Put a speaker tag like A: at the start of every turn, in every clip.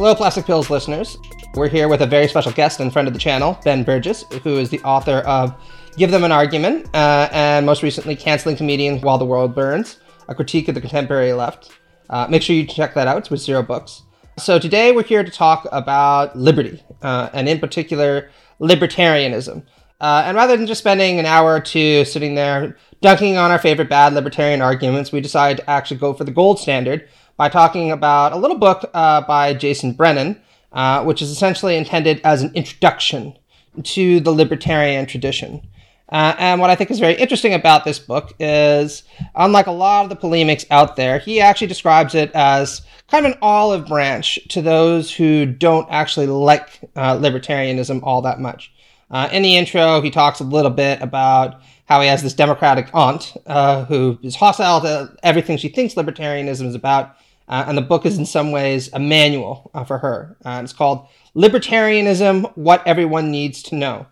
A: Hello, Plastic Pills listeners. We're here with a very special guest and friend of the channel, Ben Burgis, who is the author of Give Them an Argument uh, and most recently Canceling Comedians While the World Burns, a critique of the contemporary left. Uh, make sure you check that out. It's with Zero Books. So today we're here to talk about liberty, uh, and in particular, libertarianism. Uh, and rather than just spending an hour or two sitting there dunking on our favorite bad libertarian arguments, we decided to actually go for the gold standard by talking about a little book uh, by Jason Brennan, uh, which is essentially intended as an introduction to the libertarian tradition. Uh, and what I think is very interesting about this book is, unlike a lot of the polemics out there, he actually describes it as kind of an olive branch to those who don't actually like uh, libertarianism all that much. Uh, in the intro, he talks a little bit about how he has this Democratic aunt uh, who is hostile to everything she thinks libertarianism is about, uh, and the book is in some ways a manual uh, for her. Uh, it's called Libertarianism What Everyone Needs to Know.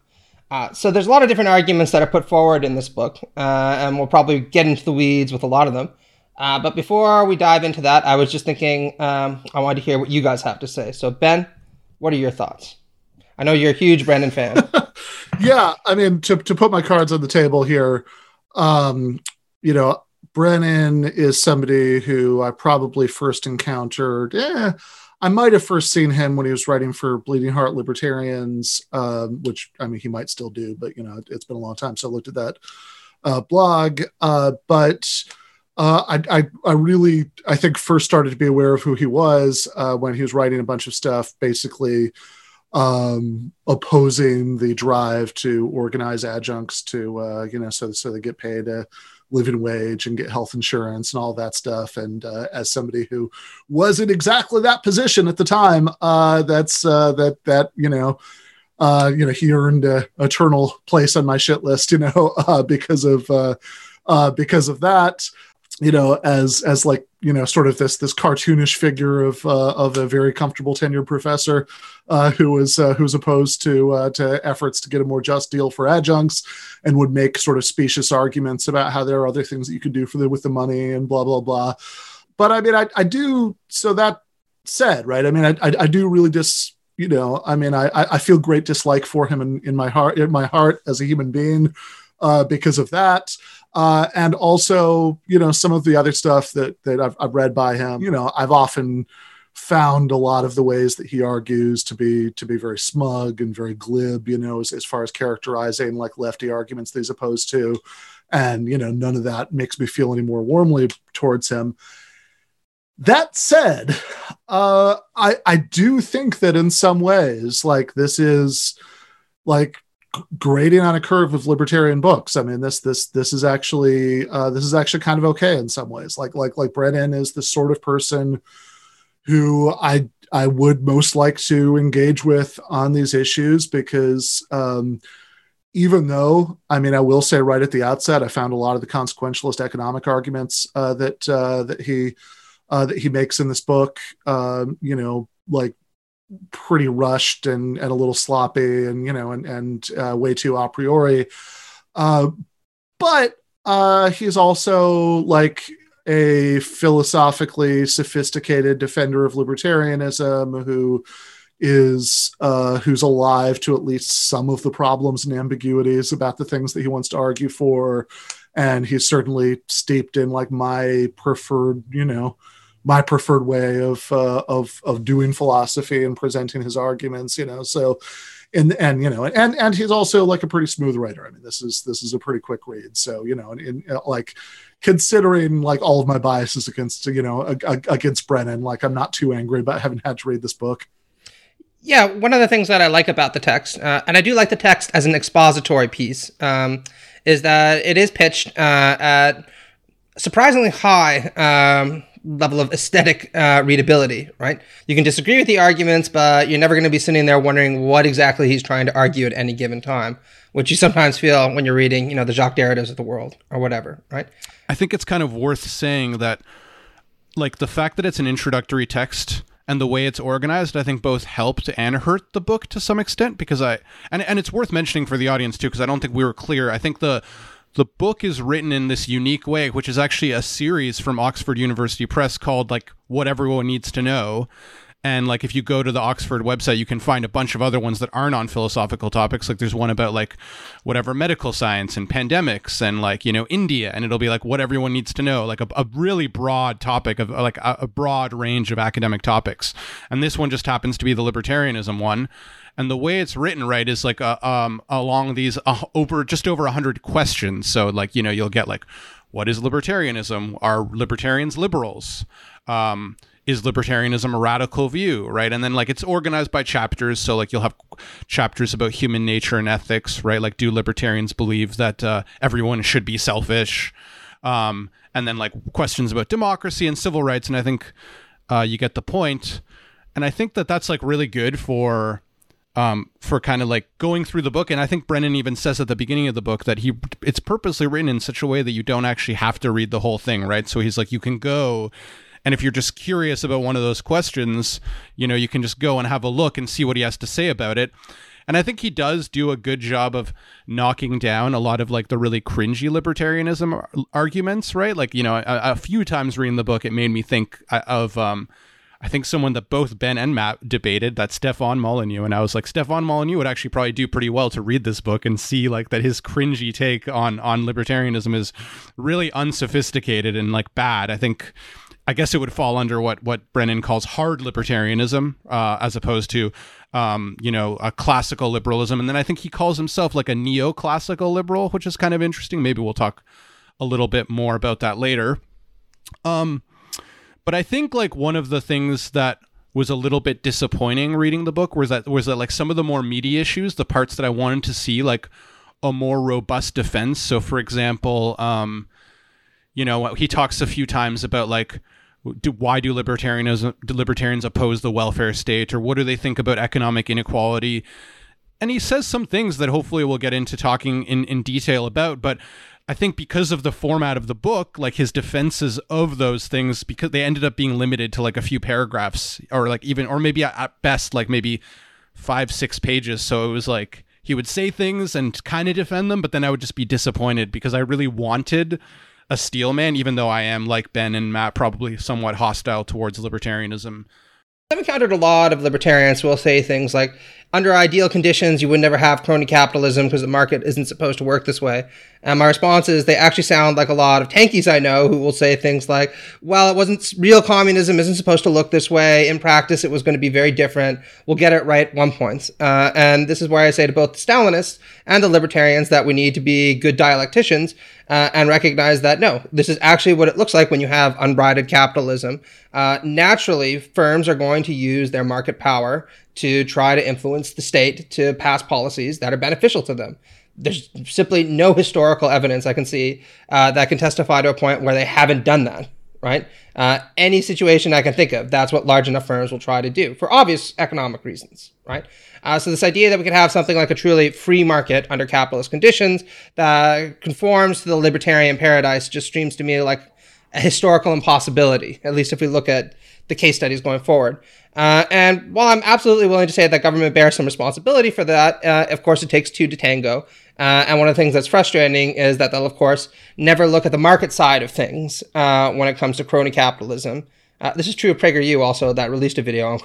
A: Uh, so there's a lot of different arguments that are put forward in this book, uh, and we'll probably get into the weeds with a lot of them. Uh, but before we dive into that, I was just thinking um, I wanted to hear what you guys have to say. So Ben, what are your thoughts? I know you're a huge Brennan fan.
B: yeah, I mean to to put my cards on the table here, um, you know, Brennan is somebody who I probably first encountered. Yeah, I might have first seen him when he was writing for Bleeding Heart Libertarians, um, which I mean he might still do, but you know it's been a long time, so I looked at that uh, blog. Uh, but uh, I, I, I really I think first started to be aware of who he was uh, when he was writing a bunch of stuff, basically um, opposing the drive to organize adjuncts to uh, you know so so they get paid living wage and get health insurance and all that stuff. And uh, as somebody who was in exactly that position at the time, uh, that's uh, that that you know. Uh, you know, he earned a eternal place on my shit list, you know, uh, because of uh, uh, because of that you know as as like you know sort of this this cartoonish figure of uh, of a very comfortable tenured professor uh, who was uh, who was opposed to uh, to efforts to get a more just deal for adjuncts and would make sort of specious arguments about how there are other things that you could do for the with the money and blah blah blah. But i mean i, I do so that said right i mean i i, I do really just you know i mean i i feel great dislike for him in, in my heart in my heart as a human being uh, because of that uh, and also you know some of the other stuff that that I've, I've read by him. You know, I've often found a lot of the ways that he argues to be to be very smug and very glib. You know, as, as far as characterizing like lefty arguments that he's opposed to, and you know, none of that makes me feel any more warmly towards him. That said, uh, I I do think that in some ways, like this is like grading on a curve of libertarian books. I mean, this this this is actually uh, this is actually kind of okay in some ways. Like like like Brennan is the sort of person who I I would most like to engage with on these issues because um, even though I mean I will say right at the outset I found a lot of the consequentialist economic arguments uh, that uh, that he uh, that he makes in this book, um, you know, like pretty rushed and, and a little sloppy and you know and and uh, way too a priori. Uh, but uh, he's also like a philosophically sophisticated defender of libertarianism who is uh, who's alive to at least some of the problems and ambiguities about the things that he wants to argue for. And he's certainly steeped in like my preferred you know my preferred way of uh, of of doing philosophy and presenting his arguments you know so and and you know and and he's also like a pretty smooth writer. I mean this is this is a pretty quick read. So you know and, and like considering like all of my biases against you know against brennan like i'm not too angry about having had to read this book.
A: Yeah one of the things that i like about the text uh, and i do like the text as an expository piece um, is that it is pitched uh, at surprisingly high um, level of aesthetic uh, readability, right? You can disagree with the arguments, but you're never going to be sitting there wondering what exactly he's trying to argue at any given time, which you sometimes feel when you're reading, you know, the Jacques Derridas of the world or whatever, right?
C: I think it's kind of worth saying that, like, the fact that it's an introductory text and the way it's organized, I think both helped and hurt the book to some extent because I and and it's worth mentioning for the audience too because I don't think we were clear. I think the the book is written in this unique way, which is actually a series from Oxford University Press called like What Everyone Needs to Know. And like if you go to the Oxford website, you can find a bunch of other ones that aren't on philosophical topics. Like there's one about like whatever medical science and pandemics and like, you know, India. And it'll be like what everyone needs to know, like a, a really broad topic of like a, a broad range of academic topics. And this one just happens to be the libertarianism one and the way it's written right is like uh, um, along these uh, over just over 100 questions. So like you know you'll get like what is libertarianism? Are libertarians liberals? Um, is libertarianism a radical view? Right? And then like it's organized by chapters. So like you'll have chapters about human nature and ethics right? Like do libertarians believe that uh, everyone should be selfish? Um, and then like questions about democracy and civil rights. And i think uh, you get the point. And i think that that's like really good for um, for kind of like going through the book. And I think Brennan even says at the beginning of the book that he it's purposely written in such a way that you don't actually have to read the whole thing, right? So he's like, you can go. And if you're just curious about one of those questions, you know, you can just go and have a look and see what he has to say about it. And I think he does do a good job of knocking down a lot of like the really cringy libertarianism arguments, right? Like, you know, a, a few times reading the book, it made me think uh, of, um, I think someone that both Ben and Matt debated that Stefan Molyneux, and I was like, Stefan Molyneux would actually probably do pretty well to read this book and see like that his cringy take on on libertarianism is really unsophisticated and like bad. I think. I guess it would fall under what what Brennan calls hard libertarianism, uh, as opposed to, um, you know, a classical liberalism. And then I think he calls himself like a neoclassical liberal, which is kind of interesting. Maybe we'll talk a little bit more about that later. Um, but I think like one of the things that was a little bit disappointing reading the book was that was that like some of the more meaty issues, the parts that I wanted to see like a more robust defense. So for example, um, you know, he talks a few times about like do, why do libertarianism do libertarians oppose the welfare state or what do they think about economic inequality? And he says some things that hopefully we'll get into talking in, in detail about, but I think because of the format of the book, like his defenses of those things, because they ended up being limited to like a few paragraphs or like even, or maybe at best, like maybe five, six pages. So it was like he would say things and kind of defend them, but then I would just be disappointed because I really wanted a steelman, even though I am like Ben and Matt, probably somewhat hostile towards libertarianism.
A: I've encountered a lot of libertarians who will say things like, under ideal conditions, you would never have crony capitalism because the market isn't supposed to work this way. And my response is they actually sound like a lot of tankies I know who will say things like, well, it wasn't real communism isn't supposed to look this way. In practice, it was going to be very different. We'll get it right one point. Uh, and this is why I say to both the Stalinists and the libertarians that we need to be good dialecticians uh, and recognize that no, this is actually what it looks like when you have unbridled capitalism. Uh, naturally, firms are going to use their market power to try to influence the state to pass policies that are beneficial to them. There's simply no historical evidence I can see uh, that can testify to a point where they haven't done that, right? Uh, any situation I can think of, that's what large enough firms will try to do for obvious economic reasons, right? Uh, so this idea that we could have something like a truly free market under capitalist conditions that conforms to the libertarian paradise just streams to me like a historical impossibility, at least if we look at the case studies going forward. Uh, and while I'm absolutely willing to say that government bears some responsibility for that, uh, of course, it takes two to tango. Uh, and one of the things that's frustrating is that they'll, of course, never look at the market side of things uh, when it comes to crony capitalism. Uh, this is true of PragerU also, that released a video on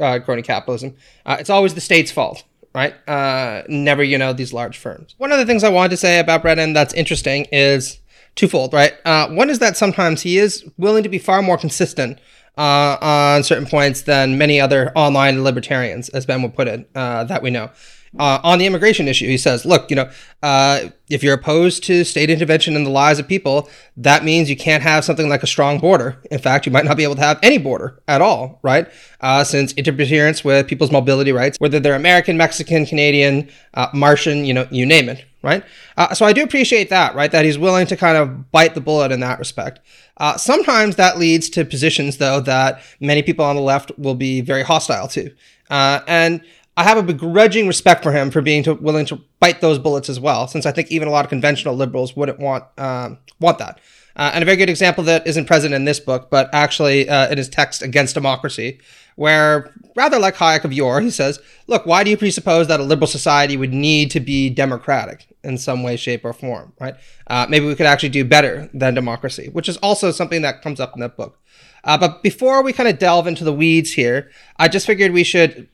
A: uh, crony capitalism. it's always the state's fault right? Uh, never, you know, these large firms. One of the things I wanted to say about Brennan that's interesting is twofold, right? Uh, one is that sometimes he is willing to be far more consistent uh, on certain points than many other online libertarians, as Ben would put it, uh, that we know. Uh, on the immigration issue, he says, look, you know, uh, if you're opposed to state intervention in the lives of people, that means you can't have something like a strong border. In fact, you might not be able to have any border at all, right? Uh, since interference with people's mobility rights, whether they're American, Mexican, Canadian, uh, Martian, you know, you name it, right? Uh, so I do appreciate that, right? That he's willing to kind of bite the bullet in that respect. Uh, sometimes that leads to positions, though, that many people on the left will be very hostile to. Uh, and I have a begrudging respect for him for being to, willing to bite those bullets as well, since I think even a lot of conventional liberals wouldn't want um, want that. Uh, and a very good example that isn't present in this book, but actually uh, in his text Against Democracy, where, rather like Hayek of yore, he says, Look, why do you presuppose that a liberal society would need to be democratic in some way, shape, or form, right? Uh, maybe we could actually do better than democracy, which is also something that comes up in that book. Uh, but before we kind of delve into the weeds here, I just figured we should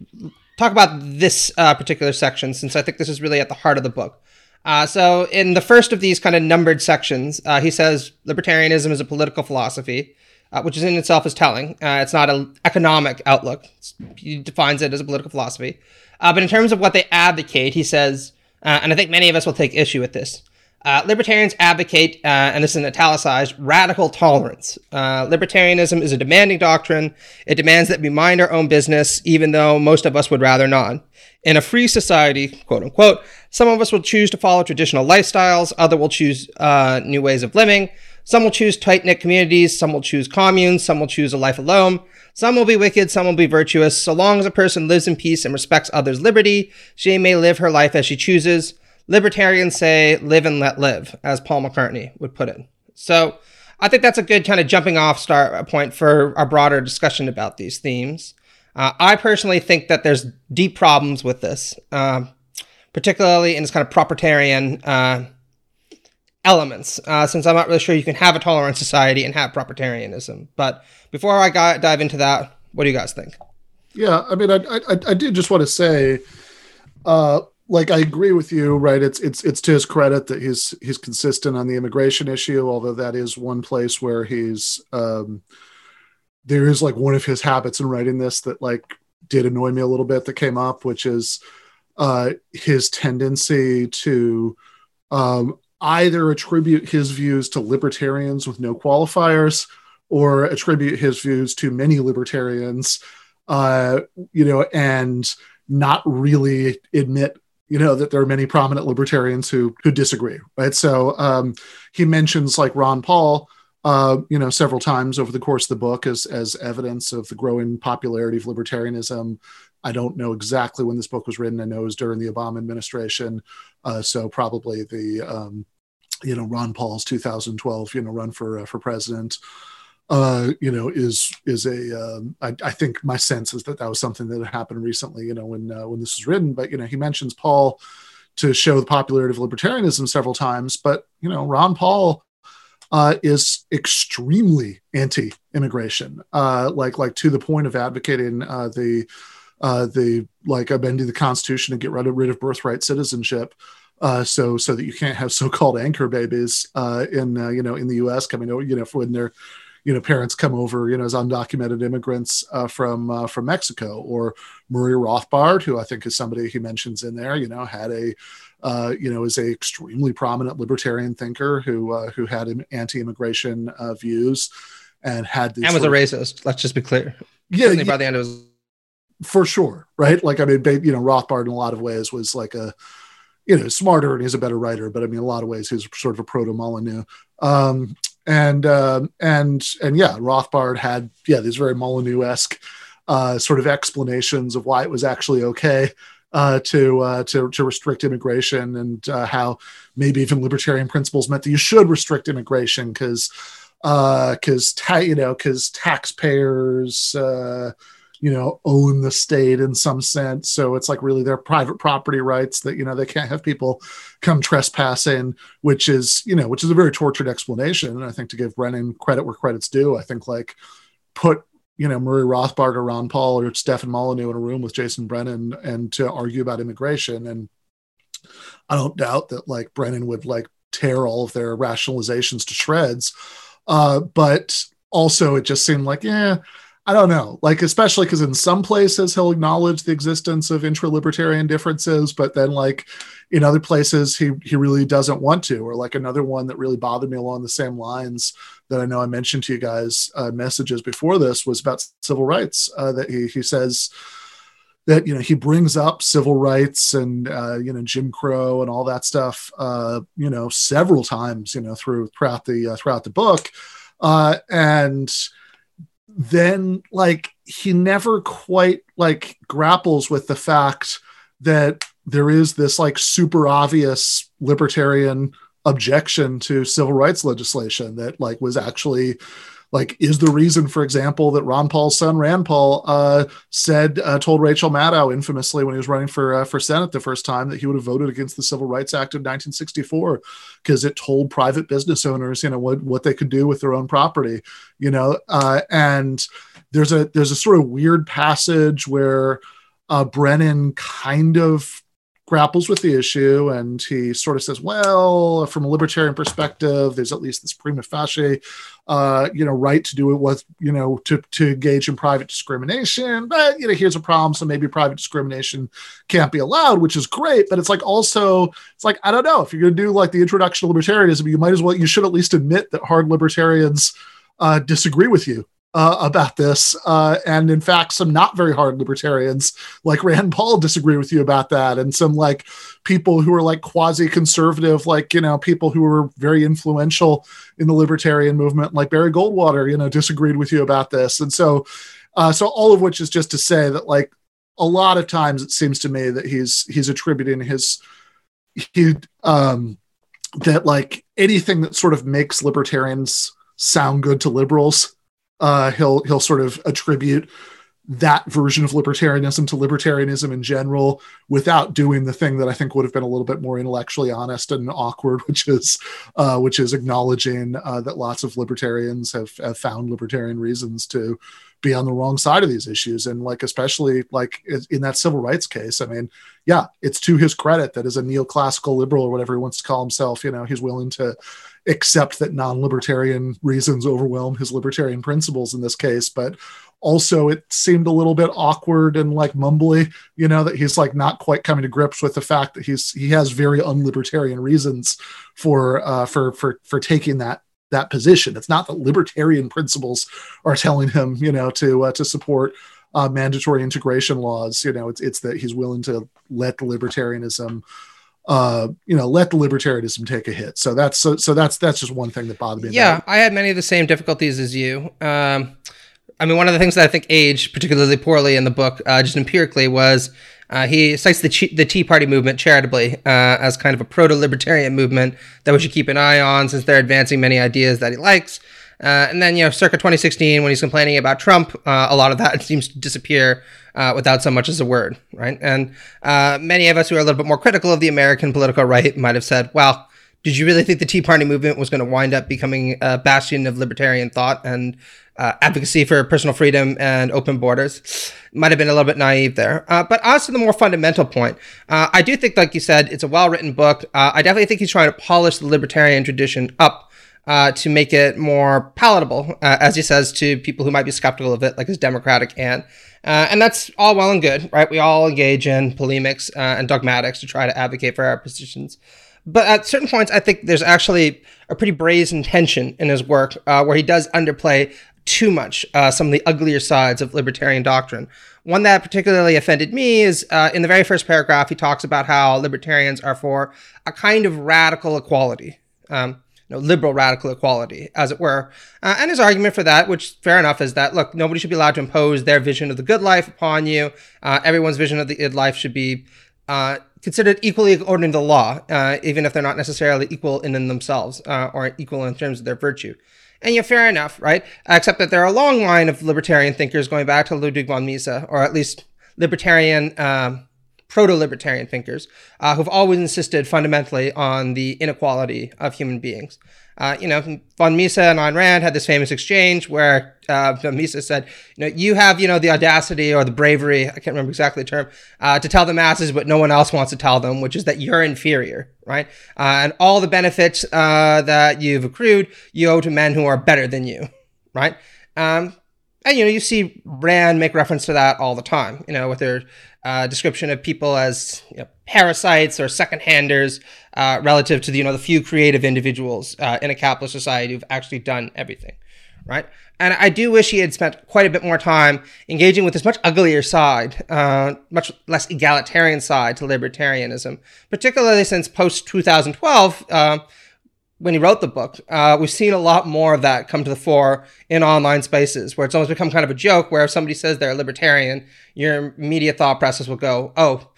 A: talk about this uh, particular section since I think this is really at the heart of the book. Uh, so, in the first of these kind of numbered sections, uh, he says libertarianism is a political philosophy, uh, which is in itself is telling. Uh, it's not an economic outlook. It's, he defines it as a political philosophy. Uh, but in terms of what they advocate, he says, uh, and I think many of us will take issue with this. Uh, libertarians advocate, uh, and this is italicized, radical tolerance. Uh, libertarianism is a demanding doctrine. It demands that we mind our own business, even though most of us would rather not. In a free society, quote unquote, some of us will choose to follow traditional lifestyles, other will choose uh, new ways of living. Some will choose tight knit communities, some will choose communes, some will choose a life alone. Some will be wicked, some will be virtuous. So long as a person lives in peace and respects others' liberty, she may live her life as she chooses. Libertarians say, live and let live, as Paul McCartney would put it. So I think that's a good kind of jumping off start point for a broader discussion about these themes. Uh, I personally think that there's deep problems with this, uh, particularly in its kind of propertarian uh, elements, uh, since I'm not really sure you can have a tolerant society and have propertarianism. But before I got, dive into that, what do you guys think?
B: Yeah, I mean, I, I, I did just want to say, uh, like, I agree with you, right? It's it's it's to his credit that he's he's consistent on the immigration issue, although that is one place where he's. Um, there is like one of his habits in writing this that like did annoy me a little bit that came up, which is uh, his tendency to um, either attribute his views to libertarians with no qualifiers or attribute his views to many libertarians, uh, you know, and not really admit you know that there are many prominent libertarians who who disagree right so um, he mentions like ron paul uh, you know, several times over the course of the book as as evidence of the growing popularity of libertarianism. I don't know exactly when this book was written. I know it was during the Obama administration, uh, so probably the um, you know Ron Paul's 2012 you know run for uh, for president. Uh, you know, is is a. Um, I, I think my sense is that that was something that happened recently. You know, when uh, when this was written, but you know, he mentions Paul to show the popularity of libertarianism several times. But you know, Ron Paul uh, is extremely anti-immigration, uh, like like to the point of advocating uh, the uh, the like amending the Constitution to get rid of, rid of birthright citizenship. Uh, so so that you can't have so-called anchor babies uh, in you know in the U.S. coming over you know when they're you know parents come over you know as undocumented immigrants uh, from uh, from Mexico or Murray Rothbard who I think is somebody he mentions in there you know had a uh, you know is a extremely prominent libertarian thinker who uh, who had anti-immigration uh, views and had these
A: and was a racist let's just be clear.
B: Yeah,
A: yeah. by the end of his
B: for sure right? Like I mean you know Rothbard in a lot of ways was like a you know smarter and he's a better writer but I mean a lot of ways he's sort of a proto Molyneux um, and um, and and yeah, Rothbard had yeah these very Molyneux-esque uh, sort of explanations of why it was actually okay uh, to, uh, to to restrict immigration and uh, how maybe even libertarian principles meant that you should restrict immigration because because uh, ta- you know because taxpayers uh, you know own the state in some sense. So it's like really their private property rights that you know they can't have people come trespassing which is you know which is a very tortured explanation. And i think to give brennan credit where credit's due i think like put you know murray rothbard or ron paul or stefan molyneux in a room with jason brennan and to argue about immigration. And i don't doubt that like brennan would like tear all of their rationalizations to shreds. Uh, but also it just seemed like yeah I don't know, like especially because in some places he'll acknowledge the existence of intra-libertarian differences, but then like in other places he he really doesn't want to. Or like another one that really bothered me along the same lines that I know I mentioned to you guys uh, messages before this was about civil rights. Uh, that he he says that you know he brings up civil rights and uh, you know Jim Crow and all that stuff uh, you know several times you know through throughout the uh, throughout the book uh, and then like he never quite like grapples with the fact that there is this like super obvious libertarian objection to civil rights legislation that like was actually like is the reason for example that ron paul's son rand paul uh, said uh, told rachel maddow infamously when he was running for uh, for senate the first time that he would have voted against the civil rights act of 1964 because it told private business owners you know what what they could do with their own property you know uh, and there's a there's a sort of weird passage where uh, brennan kind of grapples with the issue and he sort of says, well, from a libertarian perspective, there's at least this prima facie, uh, you know, right to do it with, you know, to, to engage in private discrimination. But, you know, here's a problem. So maybe private discrimination can't be allowed, which is great. But it's like also, it's like, I don't know, if you're going to do like the introduction to libertarianism, you might as well, you should at least admit that hard libertarians uh, disagree with you uh, about this. Uh, and in fact, some not very hard libertarians like Rand Paul disagree with you about that. And some like people who are like quasi conservative, like, you know, people who were very influential in the libertarian movement, like Barry Goldwater, you know, disagreed with you about this. And so, uh, so all of which is just to say that like a lot of times it seems to me that he's, he's attributing his, he, um, that like anything that sort of makes libertarians sound good to liberals uh, he'll he'll sort of attribute that version of libertarianism to libertarianism in general without doing the thing that I think would have been a little bit more intellectually honest and awkward, which is uh, which is acknowledging uh, that lots of libertarians have, have found libertarian reasons to be on the wrong side of these issues. And like especially like in that civil rights case i mean yeah it's to his credit that as a neoclassical liberal or whatever he wants to call himself you know he's willing to accept that non-libertarian reasons overwhelm his libertarian principles in this case but also it seemed a little bit awkward and like mumbly you know that he's like not quite coming to grips with the fact that he's he has very unlibertarian reasons for uh for for for taking that that position. It's not that libertarian principles are telling him you know to uh, to support uh, mandatory integration laws you know it's it's that he's willing to let libertarianism uh, you know, let the libertarianism take a hit. So that's so, so that's that's just one thing that bothered me.
A: Yeah, I had many of the same difficulties as you. Um, I mean, one of the things that I think aged particularly poorly in the book, uh, just empirically, was uh, he cites the, the Tea Party movement charitably uh, as kind of a proto-libertarian movement that we should keep an eye on since they're advancing many ideas that he likes. Uh, and then, you know, circa 2016, when he's complaining about Trump, uh, a lot of that seems to disappear uh, without so much as a word, right? And uh, many of us who are a little bit more critical of the American political right might have said, well, did you really think the Tea Party movement was going to wind up becoming a bastion of libertarian thought and uh, advocacy for personal freedom and open borders? Might have been a little bit naive there. Uh, but as to the more fundamental point, uh, I do think, like you said, it's a well written book. Uh, I definitely think he's trying to polish the libertarian tradition up. Uh, to make it more palatable, uh, as he says, to people who might be skeptical of it, like his Democratic aunt. Uh, and that's all well and good, right? We all engage in polemics uh, and dogmatics to try to advocate for our positions. But at certain points, I think there's actually a pretty brazen tension in his work uh, where he does underplay too much uh, some of the uglier sides of libertarian doctrine. One that particularly offended me is uh, in the very first paragraph, he talks about how libertarians are for a kind of radical equality. Um, know, liberal radical equality, as it were. Uh, and his argument for that, which fair enough, is that look, nobody should be allowed to impose their vision of the good life upon you. Uh, everyone's vision of the good life should be uh, considered equally according to the law, uh, even if they're not necessarily equal in, in themselves uh, or equal in terms of their virtue. And yeah, fair enough, right? Except that there are a long line of libertarian thinkers going back to Ludwig von Mises, or at least libertarian. Um, proto-libertarian thinkers uh, who've always insisted fundamentally on the inequality of human beings. Uh, you know, von Mises and Ayn Rand had this famous exchange where uh, von Mises said, you know, you have, you know, the audacity or the bravery, I can't remember exactly the term, uh, to tell the masses what no one else wants to tell them, which is that you're inferior, right? Uh, and all the benefits uh, that you've accrued, you owe to men who are better than you, right? Um, and, you know, you see Rand make reference to that all the time, you know, with their uh, description of people as you know, parasites or second-handers uh, relative to the, you know the few creative individuals uh, in a capitalist society who've actually done everything, right? And I do wish he had spent quite a bit more time engaging with this much uglier side, uh, much less egalitarian side to libertarianism, particularly since post 2012 when he wrote the book. Uh, we've seen a lot more of that come to the fore in online spaces, where it's almost become kind of a joke. Where if somebody says they're a libertarian, your immediate thought process will go, "Oh,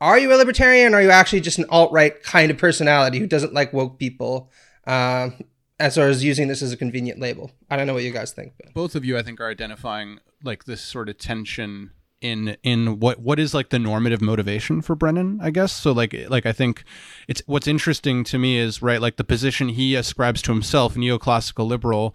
A: are you a libertarian? or Are you actually just an alt right kind of personality who doesn't like woke people?" Um, as far as using this as a convenient label. I don't know what you guys think. But.
C: Both of you, I think, are identifying like this sort of tension in in what what is like the normative motivation for Brennan, I guess. So like like I think it's what's interesting to me is right like the position he ascribes to himself, neoclassical liberal.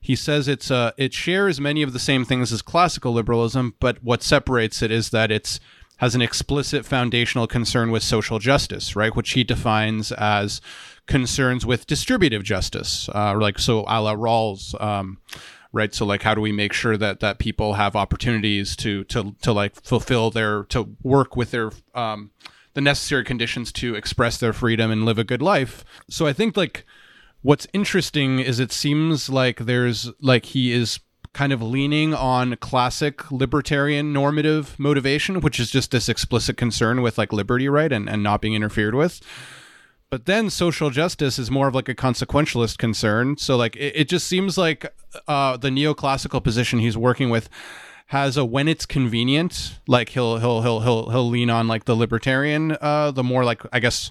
C: He says it's uh it shares many of the same things as classical liberalism, but what separates it is that it's has an explicit foundational concern with social justice, right? Which he defines as concerns with distributive justice, uh, like so a la Rawls, um, right? So like, how do we make sure that that people have opportunities to to to like fulfill their to work with their um, the necessary conditions to express their freedom and live a good life? So I think like what's interesting is it seems like there's like he is kind of leaning on classic libertarian normative motivation, which is just this explicit concern with like liberty, right, and, and not being interfered with. But then social justice is more of like a consequentialist concern. So like it, it just seems like uh, the neoclassical position he's working with has a when it's convenient, like he'll he'll he'll he'll he'll lean on like the libertarian, uh, the more like I guess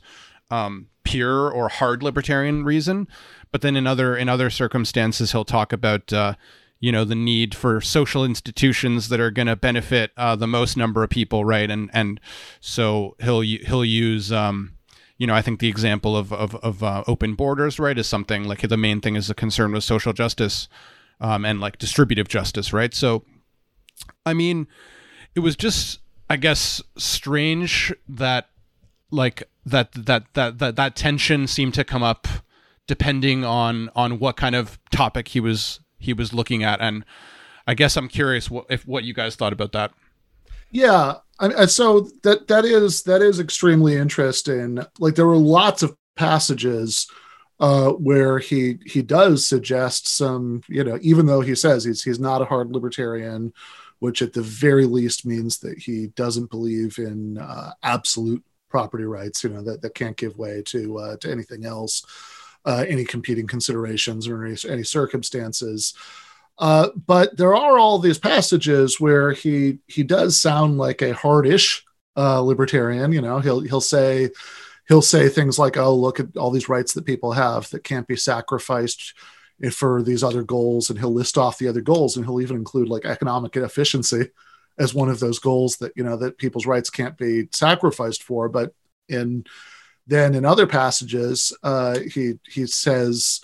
C: um, pure or hard libertarian reason. But then in other in other circumstances, he'll talk about uh, you know the need for social institutions that are going to benefit uh, the most number of people, right? And and so he'll he'll use um, you know, I think the example of of, of uh, open borders, right, is something like the main thing is a concern with social justice um, and like distributive justice, right? So, I mean, it was just, I guess, strange that like that that that that that tension seemed to come up depending on on what kind of topic he was he was looking at, and I guess I'm curious what if what you guys thought about that.
B: Yeah, So that that is that is extremely interesting. Like there were lots of passages uh, where he he does suggest some, you know, even though he says he's he's not a hard libertarian, which at the very least means that he doesn't believe in uh, absolute property rights, you know, that, that can't give way to uh, to anything else, uh, any competing considerations or any, any circumstances. Uh, but there are all these passages where he he does sound like a hardish uh, libertarian. You know, he'll he'll say he'll say things like, "Oh, look at all these rights that people have that can't be sacrificed." for these other goals and he'll list off the other goals and he'll even include like economic efficiency as one of those goals that you know that people's rights can't be sacrificed for but in then in other passages uh, he he says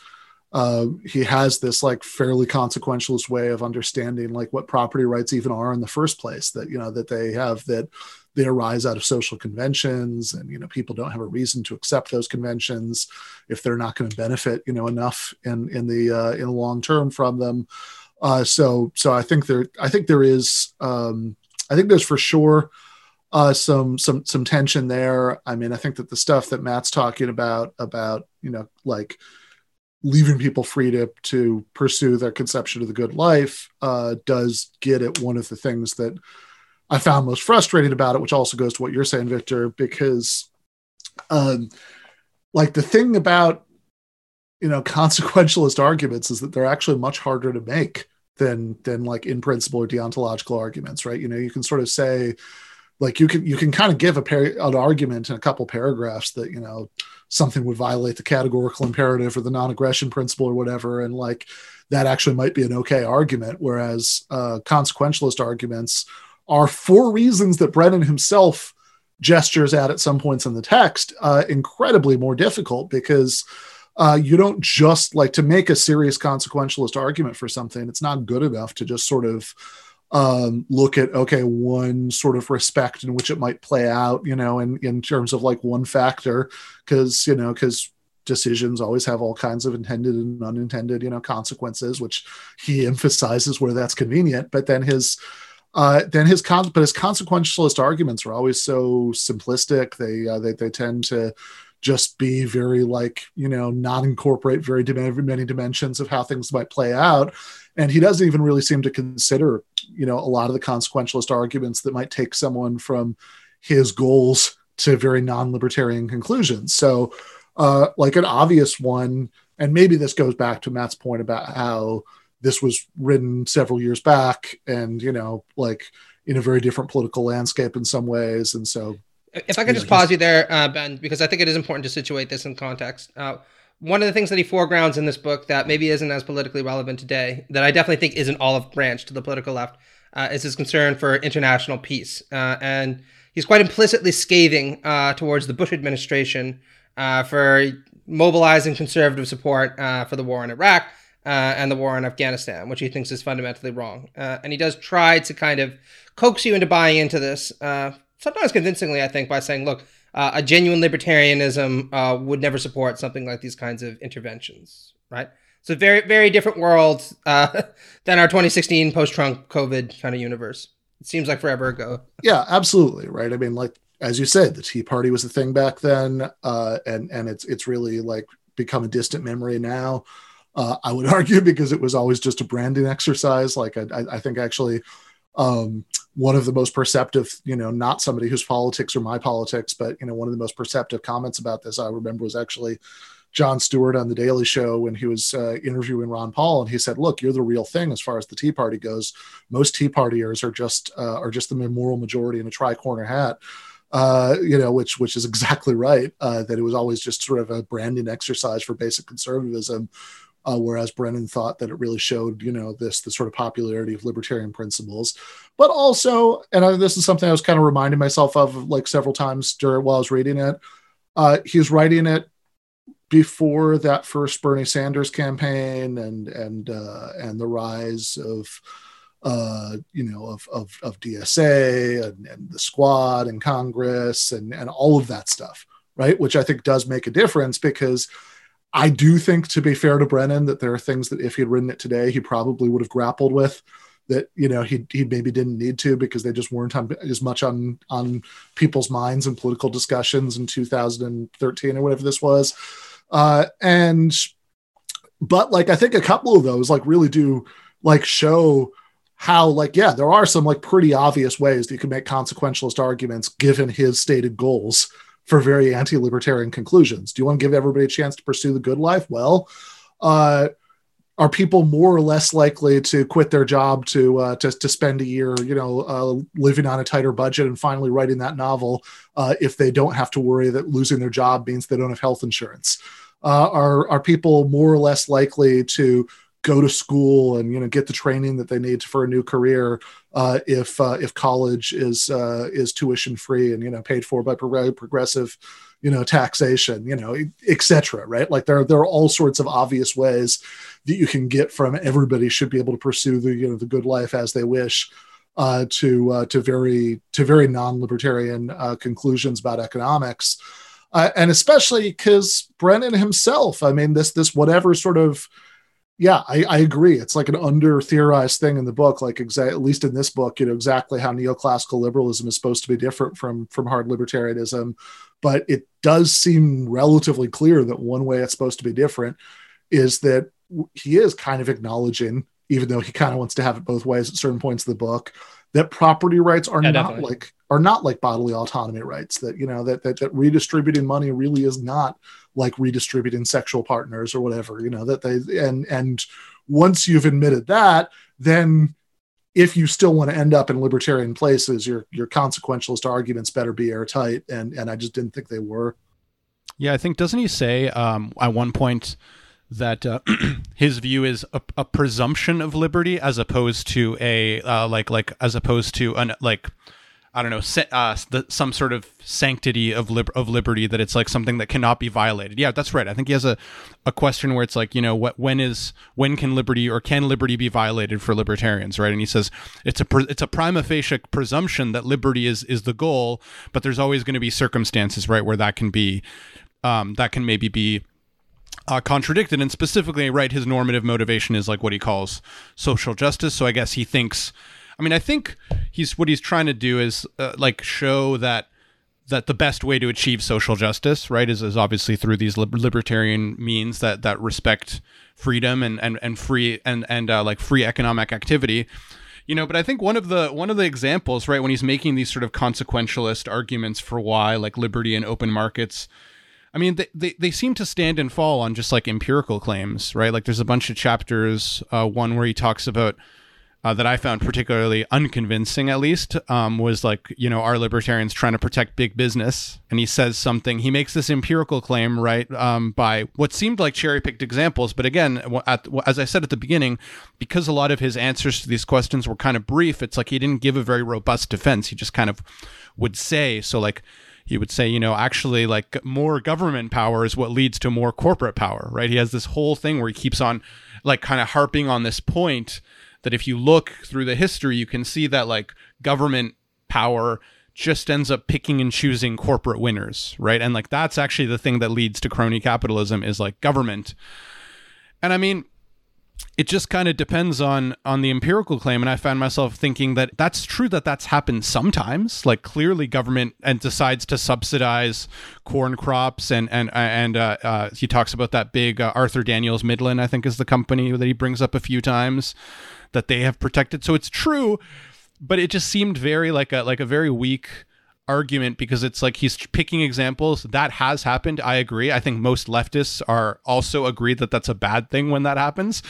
B: uh, he has this like fairly consequentialist way of understanding like what property rights even are in the first place that you know that they have that they arise out of social conventions and you know people don't have a reason to accept those conventions if they're not going to benefit you know enough in in the uh, in the long term from them. Uh, so so i think there i think there is um, i think there's for sure uh, some some some tension there. I mean i think that the stuff that matt's talking about about you know like leaving people free to to pursue their conception of the good life uh, does get at one of the things that I found most frustrating about it, which also goes to what you're saying, Victor, because um, like the thing about you know consequentialist arguments is that they're actually much harder to make than than like in principle or deontological arguments, right? You know, you can sort of say like you can you can kind of give a par- an argument in a couple paragraphs that you know something would violate the categorical imperative or the non-aggression principle or whatever and like that actually might be an okay argument whereas uh, consequentialist arguments are for reasons that brennan himself gestures at at some points in the text uh, incredibly more difficult because uh, you don't just like to make a serious consequentialist argument for something it's not good enough to just sort of um, look at okay one sort of respect in which it might play out you know in in terms of like one factor because you know because decisions always have all kinds of intended and unintended you know consequences which he emphasizes where that's convenient. But then his uh, then his con- but his consequentialist arguments are always so simplistic. They uh, they, they tend to just be very like you know not incorporate very many dimensions of how things might play out and he doesn't even really seem to consider you know a lot of the consequentialist arguments that might take someone from his goals to very non-libertarian conclusions so uh, like an obvious one, and maybe this goes back to Matt's point about how this was written several years back, and you know, like in a very different political landscape in some ways, and so.
A: If I could just know, pause you there, uh, Ben, because I think it is important to situate this in context. Uh, one of the things that he foregrounds in this book that maybe isn't as politically relevant today, that I definitely think is an olive branch to the political left, uh, is his concern for international peace. Uh, and he's quite implicitly scathing uh, towards the Bush administration uh, for mobilizing conservative support uh, for the war in Iraq uh, and the war in Afghanistan, which he thinks is fundamentally wrong. and he does try to kind of coax you into buying into this, sometimes convincingly, I think, by saying, look, uh, a genuine libertarianism uh, would never support something like these kinds of interventions, right? So very, very different world uh, than our 2016 post-Trump COVID kind of universe. It seems like forever ago.
B: Yeah, absolutely, right. I mean, like as you said, the Tea Party was a thing back then, uh, and and it's it's really like become a distant memory now. Uh, I would argue because it was always just a branding exercise. Like I, I think actually um, one of the most perceptive, you know, not somebody whose politics are my politics, but you know, one of the most perceptive comments about this I remember was actually Jon Stewart on the Daily Show when he was uh, interviewing Ron Paul, and he said, "Look, you're the real thing as far as the Tea Party goes. Most Tea Partiers are just uh, are just the moral majority in a tri-corner hat." Uh, you know, which which is exactly right. Uh, that it was always just sort of a branding exercise for basic conservatism, uh, whereas Brennan thought that it really showed, you know, this the sort of popularity of libertarian principles, but also, and I, this is something I was kind of reminding myself of like several times during while I was reading it. Uh, he's writing it before that first Bernie Sanders campaign and and uh, and the rise of uh, you know of of, of DSA and, and the squad and Congress and and all of that stuff, right? Which I think does make a difference because I do think, to be fair to Brennan, that there are things that if he had written it today, he probably would have grappled with. That you know he he maybe didn't need to because they just weren't on, as much on on people's minds and political discussions in 2013 or whatever this was, uh, and but like I think a couple of those like really do like show how like yeah there are some like pretty obvious ways that you can make consequentialist arguments given his stated goals for very anti-libertarian conclusions. Do you want to give everybody a chance to pursue the good life? Well, uh, are people more or less likely to quit their job to uh, to, to spend a year, you know, uh, living on a tighter budget and finally writing that novel uh, if they don't have to worry that losing their job means they don't have health insurance? Uh, are are people more or less likely to go to school and you know get the training that they need for a new career uh, if uh, if college is uh, is tuition free and you know paid for by progressive you know taxation you know etc right? Like there there are all sorts of obvious ways that you can get from everybody should be able to pursue the you know the good life as they wish uh, to uh, to very to very non-libertarian uh, conclusions about economics. And especially because Brennan himself I mean this this whatever sort of yeah, I, I, agree. It's like an under theorized thing in the book, like at least in this book, you know, exactly how neoclassical liberalism is supposed to be different from from hard libertarianism. But it does seem relatively clear that one way it's supposed to be different is that he is kind of acknowledging, even though he kind of wants to have it both ways at certain points of the book, that property rights are yeah, not definitely. like are not like bodily autonomy rights. That you know that, that that redistributing money really is not like redistributing sexual partners or whatever you know that they and and once you've admitted that then if you still want to end up in libertarian places your your consequentialist arguments better be airtight. And and i just didn't think they were.
C: Yeah i think doesn't he say um, at one point that uh, his view is a, a, presumption of liberty as opposed to a uh, like like as opposed to an like I don't know, uh, the, some sort of sanctity of lib- of liberty that it's like something that cannot be violated. Yeah, that's right. I think he has a, a question where it's like, you know, what when is when can liberty or can liberty be violated for libertarians, right? And he says it's a pre- it's a prima facie presumption that liberty is is the goal, but there's always going to be circumstances, right, where that can be um, that can maybe be uh, contradicted. And specifically, right, his normative motivation is like what he calls social justice. So I guess he thinks I mean, I think he's what he's trying to do is uh, like show that that the best way to achieve social justice, right, is, is obviously through these libertarian means that that respect freedom and and and free and and uh, like free economic activity. You know, but I think one of the one of the examples, right, when he's making these sort of consequentialist arguments for why like liberty and open markets I mean, they, they, they seem to stand and fall on just like empirical claims, right? Like there's a bunch of chapters, uh, one where he talks about uh, that I found particularly unconvincing, at least, um, was like, you know, are libertarians trying to protect big business? And he says something, he makes this empirical claim, right, um, by what seemed like cherry picked examples. But again, at, as I said at the beginning, because a lot of his answers to these questions were kind of brief, it's like he didn't give a very robust defense. He just kind of would say, so like, he would say, you know, actually, like more government power is what leads to more corporate power, right? He has this whole thing where he keeps on, like, kind of harping on this point that if you look through the history, you can see that like government power just ends up picking and choosing corporate winners, right? And like that's actually the thing that leads to crony capitalism is like government. And I mean, it just kind of depends on on the empirical claim and i found myself thinking that that's true that that's happened sometimes like clearly government and decides to subsidize corn crops and and and uh, uh, he talks about that big uh, Archer Daniels Midland i think is the company that he brings up a few times that they have protected. So it's true but it just seemed very like a like a very weak argument because it's like he's picking examples. That has happened. I agree. I think most leftists are also agreed that that's a bad thing when that happens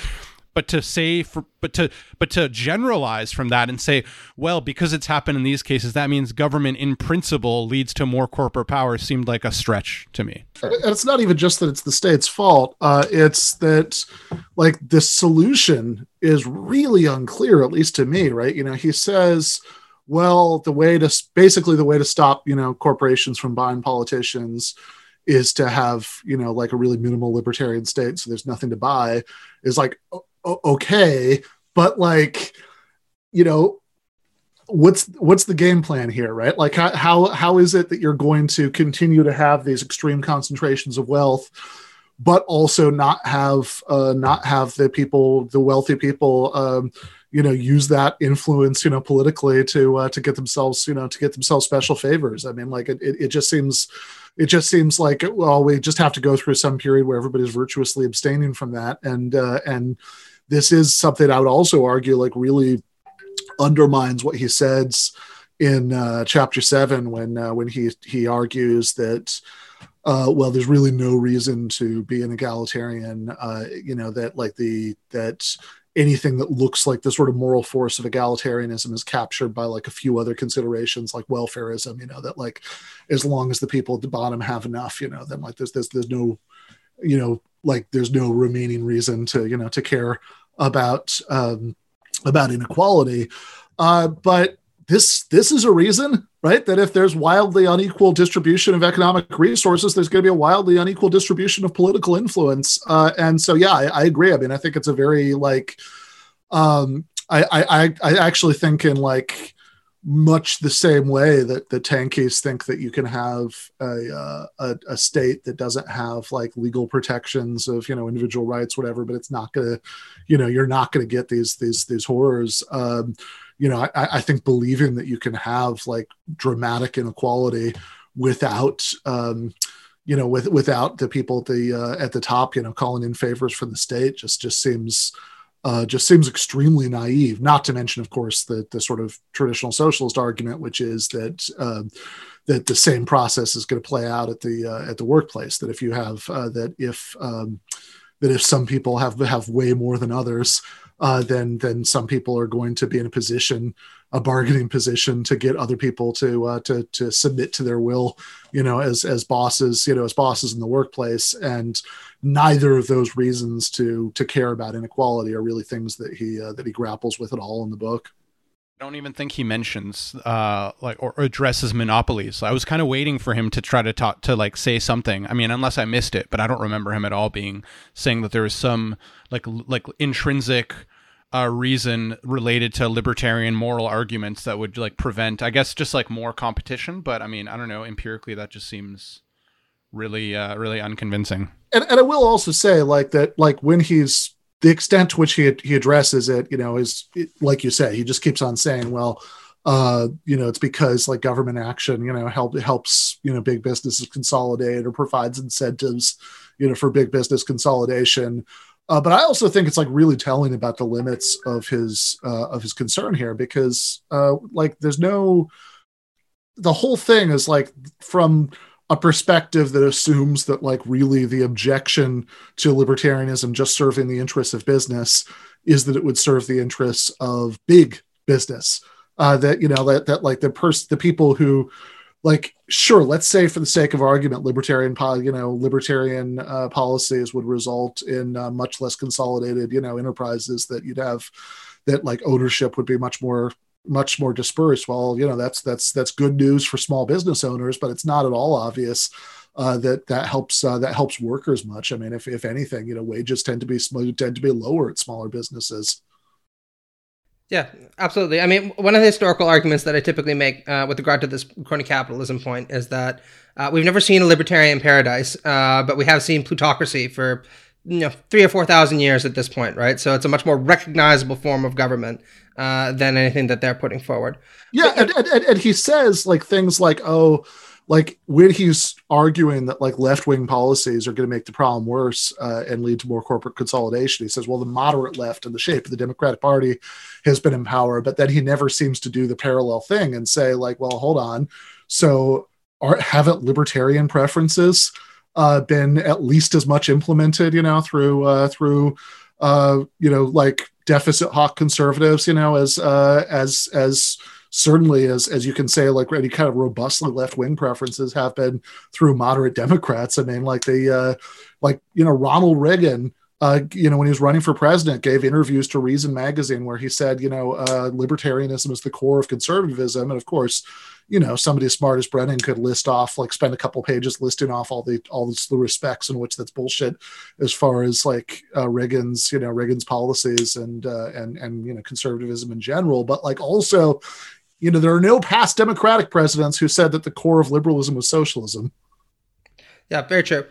C: but to say for but to but to generalize from that and say well because it's happened in these cases that means government in principle leads to more corporate power seemed like a stretch to me.
B: And it's not even just that it's the state's fault uh, it's that like the solution is really unclear at least to me right? You know he says well the way to basically the way to stop you know corporations from buying politicians is to have you know like a really minimal libertarian state so there's nothing to buy is like okay, but like, you know, what's what's the game plan here, right? Like, how how how is it that you're going to continue to have these extreme concentrations of wealth? but also not have uh, not have the people, the wealthy people, um, you know, use that influence, you know, politically to uh, to get themselves, you know, to get themselves special favors. I mean, like it, it, just seems it just seems like well, we just have to go through some period where everybody's virtuously abstaining from that, and uh, and this is something I would also argue like really undermines what he says in uh, chapter seven when uh, when he he argues that uh, well there's really no reason to be an egalitarian uh, you know that like the that anything that looks like the sort of moral force of egalitarianism is captured by like a few other considerations like welfareism you know that like as long as the people at the bottom have enough you know then like there's there's, there's no you know like there's no remaining reason to you know to care about um, about inequality. Uh, but this this is a reason, right? That if there's wildly unequal distribution of economic resources, there's going to be a wildly unequal distribution of political influence. Uh, and so, yeah, I, I, agree. I mean, I think it's a very like, um, I, I I actually think in like much the same way that the tankies think that you can have a, uh, a, a, state that doesn't have like legal protections of you know individual rights whatever but it's not gonna you know you're not gonna get these these these horrors. Um, you know I, I think believing that you can have like dramatic inequality without um, you know with without the people at the uh, at the top you know calling in favors for the state just just seems uh, just seems extremely naive. Not to mention, of course, the the sort of traditional socialist argument, which is that uh, that the same process is going to play out at the uh, at the workplace. That if you have uh, that if um, that if some people have have way more than others, uh, then then some people are going to be in a position, a bargaining position, to get other people to uh, to to submit to their will, you know, as as bosses, you know, as bosses in the workplace, and neither of those reasons to to care about inequality are really things that he uh, that he grapples with at all in the book.
C: I don't even think he mentions uh like or addresses monopolies. I was kind of waiting for him to try to talk to like say something. I mean, unless I missed it, but I don't remember him at all being saying that there was some like like intrinsic uh, reason related to libertarian moral arguments that would like prevent, I guess, just like more competition. But I mean, I don't know. Empirically, that just seems really uh, really unconvincing.
B: And, and I will also say like that like when he's the extent to which he he addresses it, you know, is it, like you say, he just keeps on saying, well, uh, you know, it's because like government action, you know, help helps you know big businesses consolidate or provides incentives, you know, for big business consolidation. Uh, but I also think it's like really telling about the limits of his uh, of his concern here because uh, like there's no the whole thing is like from a perspective that assumes that like really the objection to libertarianism just serving the interests of business is that it would serve the interests of big business. Uh, that you know that that like the person the people who like sure let's say for the sake of argument libertarian you know libertarian uh, policies would result in uh, much less consolidated you know enterprises that you'd have that like ownership would be much more much more dispersed. Well, you know that's that's that's good news for small business owners, but it's not at all obvious uh, that that helps uh, that helps workers much. I mean, if if anything, you know, wages tend to be tend to be lower at smaller businesses.
A: Yeah, absolutely. I mean, one of the historical arguments that I typically make uh, with regard to this crony capitalism point is that uh, we've never seen a libertarian paradise, uh, but we have seen plutocracy for you know three or four thousand years at this point, right? So it's a much more recognizable form of government uh, than anything that they're putting forward.
B: Yeah, and, and, and he says like things like, "Oh, like when he's arguing that like left wing policies are going to make the problem worse uh, and lead to more corporate consolidation, he says, "Well, the moderate left in the shape of the Democratic Party has been in power," but then he never seems to do the parallel thing and say like, "Well, hold on, so." Are, haven't libertarian preferences uh, been at least as much implemented, you know, through uh, through uh, you know like deficit hawk conservatives, you know, as uh, as as certainly as as you can say like any kind of robustly left wing preferences have been through moderate Democrats. I mean, like the uh, like you know Ronald Reagan. Uh, you know, when he was running for president, gave interviews to Reason magazine where he said, you know, uh, libertarianism is the core of conservatism, and of course, you know somebody as smart as Brennan could list off like spend a couple pages listing off all the all the respects in which that's bullshit as far as like uh, Reagan's you know Reagan's policies and uh, and and you know conservatism in general, but like also you know there are no past Democratic presidents who said that the core of liberalism was socialism.
A: Yeah, very true.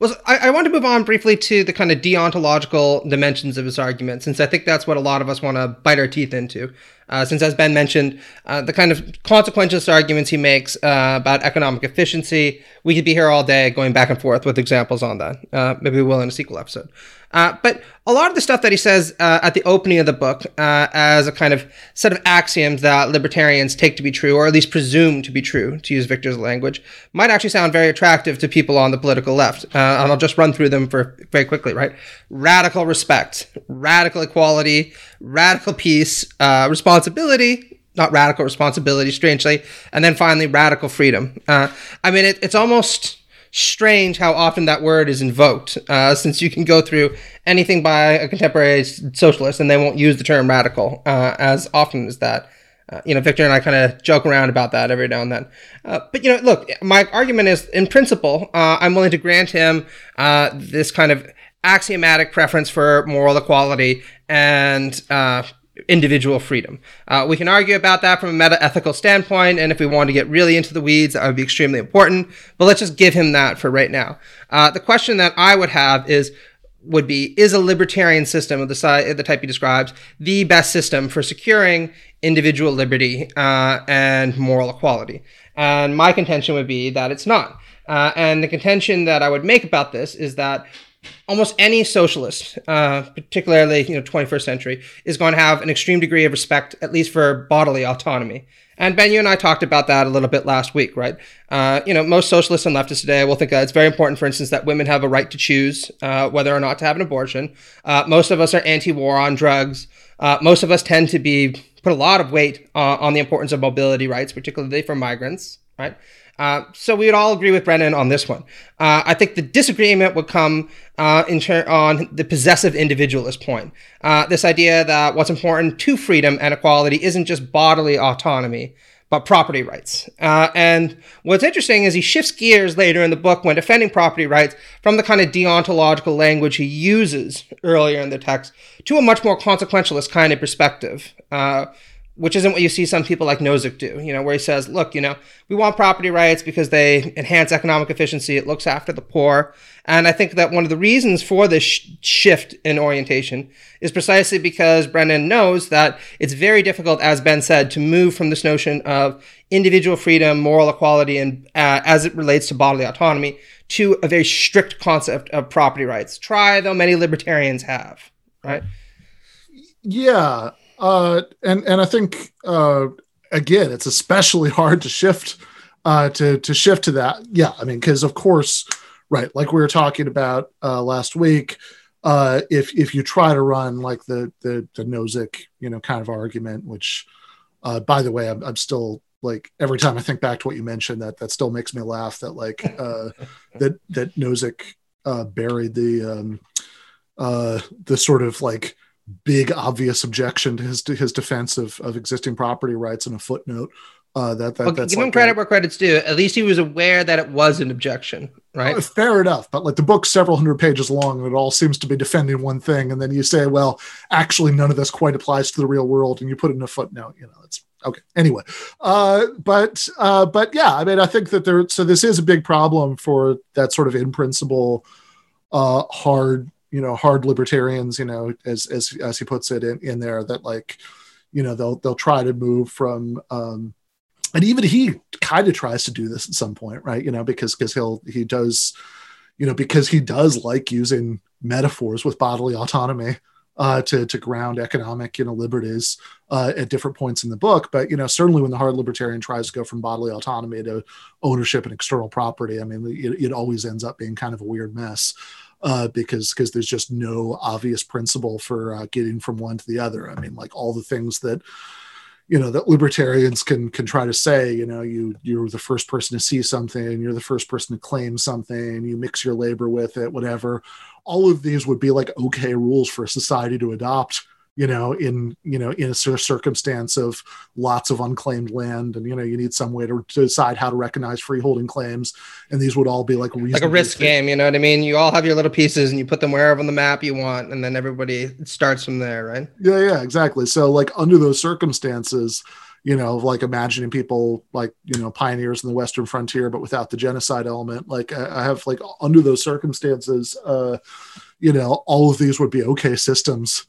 A: Well, I, I, want to move on briefly to the kind of deontological dimensions of his argument, since I think that's what a lot of us want to bite our teeth into. Uh, since, as Ben mentioned, uh, the kind of consequentialist arguments he makes uh, about economic efficiency, we could be here all day going back and forth with examples on that. Uh, maybe we will in a sequel episode. Uh, but a lot of the stuff that he says uh, at the opening of the book uh, as a kind of set of axioms that libertarians take to be true, or at least presume to be true, to use Victor's language, might actually sound very attractive to people on the political left. Uh, and I'll just run through them for very quickly, right? Radical respect, radical equality, radical peace, uh, responsibility, not radical responsibility, strangely, and then finally radical freedom. Uh, I mean, it, it's almost strange how often that word is invoked, uh, since you can go through anything by a contemporary socialist and they won't use the term radical uh, as often as that. Uh, you know, Victor and I kind of joke around about that every now and then. Uh, but, you know, look, my argument is in principle, uh, I'm willing to grant him uh, this kind of axiomatic preference for moral equality and individual freedom. Uh, we can argue about that from a meta ethical standpoint, and if we want to get really into the weeds, that would be extremely important. But let's just give him that for right now. Uh, the question that I would have is would be is a libertarian system of the, si- the type he describes the best system for securing individual liberty uh, and moral equality? And my contention would be that it's not. Uh, and the contention that I would make about this is that almost any socialist, uh, particularly you know 21st century, is going to have an extreme degree of respect, at least for bodily autonomy. And Ben, you and I talked about that a little bit last week, right? Uh, you know, most socialists and leftists today will think that it's very important, for instance, that women have a right to choose uh, whether or not to have an abortion. Uh, most of us are anti-war on drugs. Uh, most of us tend to be put a lot of weight uh, on the importance of mobility rights, particularly for migrants, right? Uh, so we would all agree with Brennan on this one. Uh, I think the disagreement would come uh, ter- on the possessive individualist point. Uh, this idea that what's important to freedom and equality isn't just bodily autonomy, but property rights. Uh, and what's interesting is he shifts gears later in the book when defending property rights from the kind of deontological language he uses earlier in the text to a much more consequentialist kind of perspective which isn't what you see some people like Nozick do, you know, where he says, look, you know, we want property rights because they enhance economic efficiency, it looks after the poor. And I think that one of the reasons for this sh- shift in orientation is precisely because Brennan knows that it's very difficult, as Ben said, to move from this notion of individual freedom, moral equality, and uh, as it relates to bodily autonomy to a very strict concept of property rights. Try, though many libertarians have, right?
B: Yeah, uh, and and I think uh, again, it's especially hard to shift uh, to to shift to that, yeah, I mean, because of course, right, like we were talking about uh, last week, uh, if if you try to run like the the the Nozick, you know, kind of argument, which, uh, by the way, I'm, I'm still like every time I think back to what you mentioned, that that still makes me laugh. That like uh, that that Nozick uh, buried the um, uh, the sort of like big obvious objection to his to his defense of, of existing property rights in a footnote. Uh, that, that
A: well,
B: that's
A: give
B: like
A: him credit
B: a-
A: where credit's due. At least he was aware that it was an objection, right?
B: Uh, fair enough, but like the book's several hundred pages long, and it all seems to be defending one thing, and then you say, "Well, actually, none of this quite applies to the real world," and you put it in a footnote. You know, it's okay. Anyway, uh, but uh, but yeah, I mean, I think that there. So this is a big problem for that sort of in principle, uh, hard, you know, hard libertarians. You know, as as as he puts it in in there, that like, you know, they'll they'll try to move from. Um, and even he kind of tries to do this at some point right you know because because he'll he does you know because he does like using metaphors with bodily autonomy uh, to to ground economic you know liberties uh, at different points in the book but you know certainly when the hard libertarian tries to go from bodily autonomy to ownership and external property i mean it, it always ends up being kind of a weird mess uh, because because there's just no obvious principle for uh, getting from one to the other. I mean like all the things that you know that libertarians can can try to say you know you you're the first person to see something you're the first person to claim something you mix your labor with it whatever. All of these would be like okay rules for a society to adopt you know in you know in a cir- circumstance of lots of unclaimed land and you know you need some way to, to decide how to recognize freeholding claims and these would all be like
A: like a risk game, you know what I mean? You all have your little pieces and you put them wherever on the map you want, and then everybody starts from there, right?
B: Yeah, yeah, exactly. So like under those circumstances, you know, like imagining people like, you know, pioneers in the Western frontier, but without the genocide element, like I I have like under those circumstances, uh, you know, all of these would be okay systems,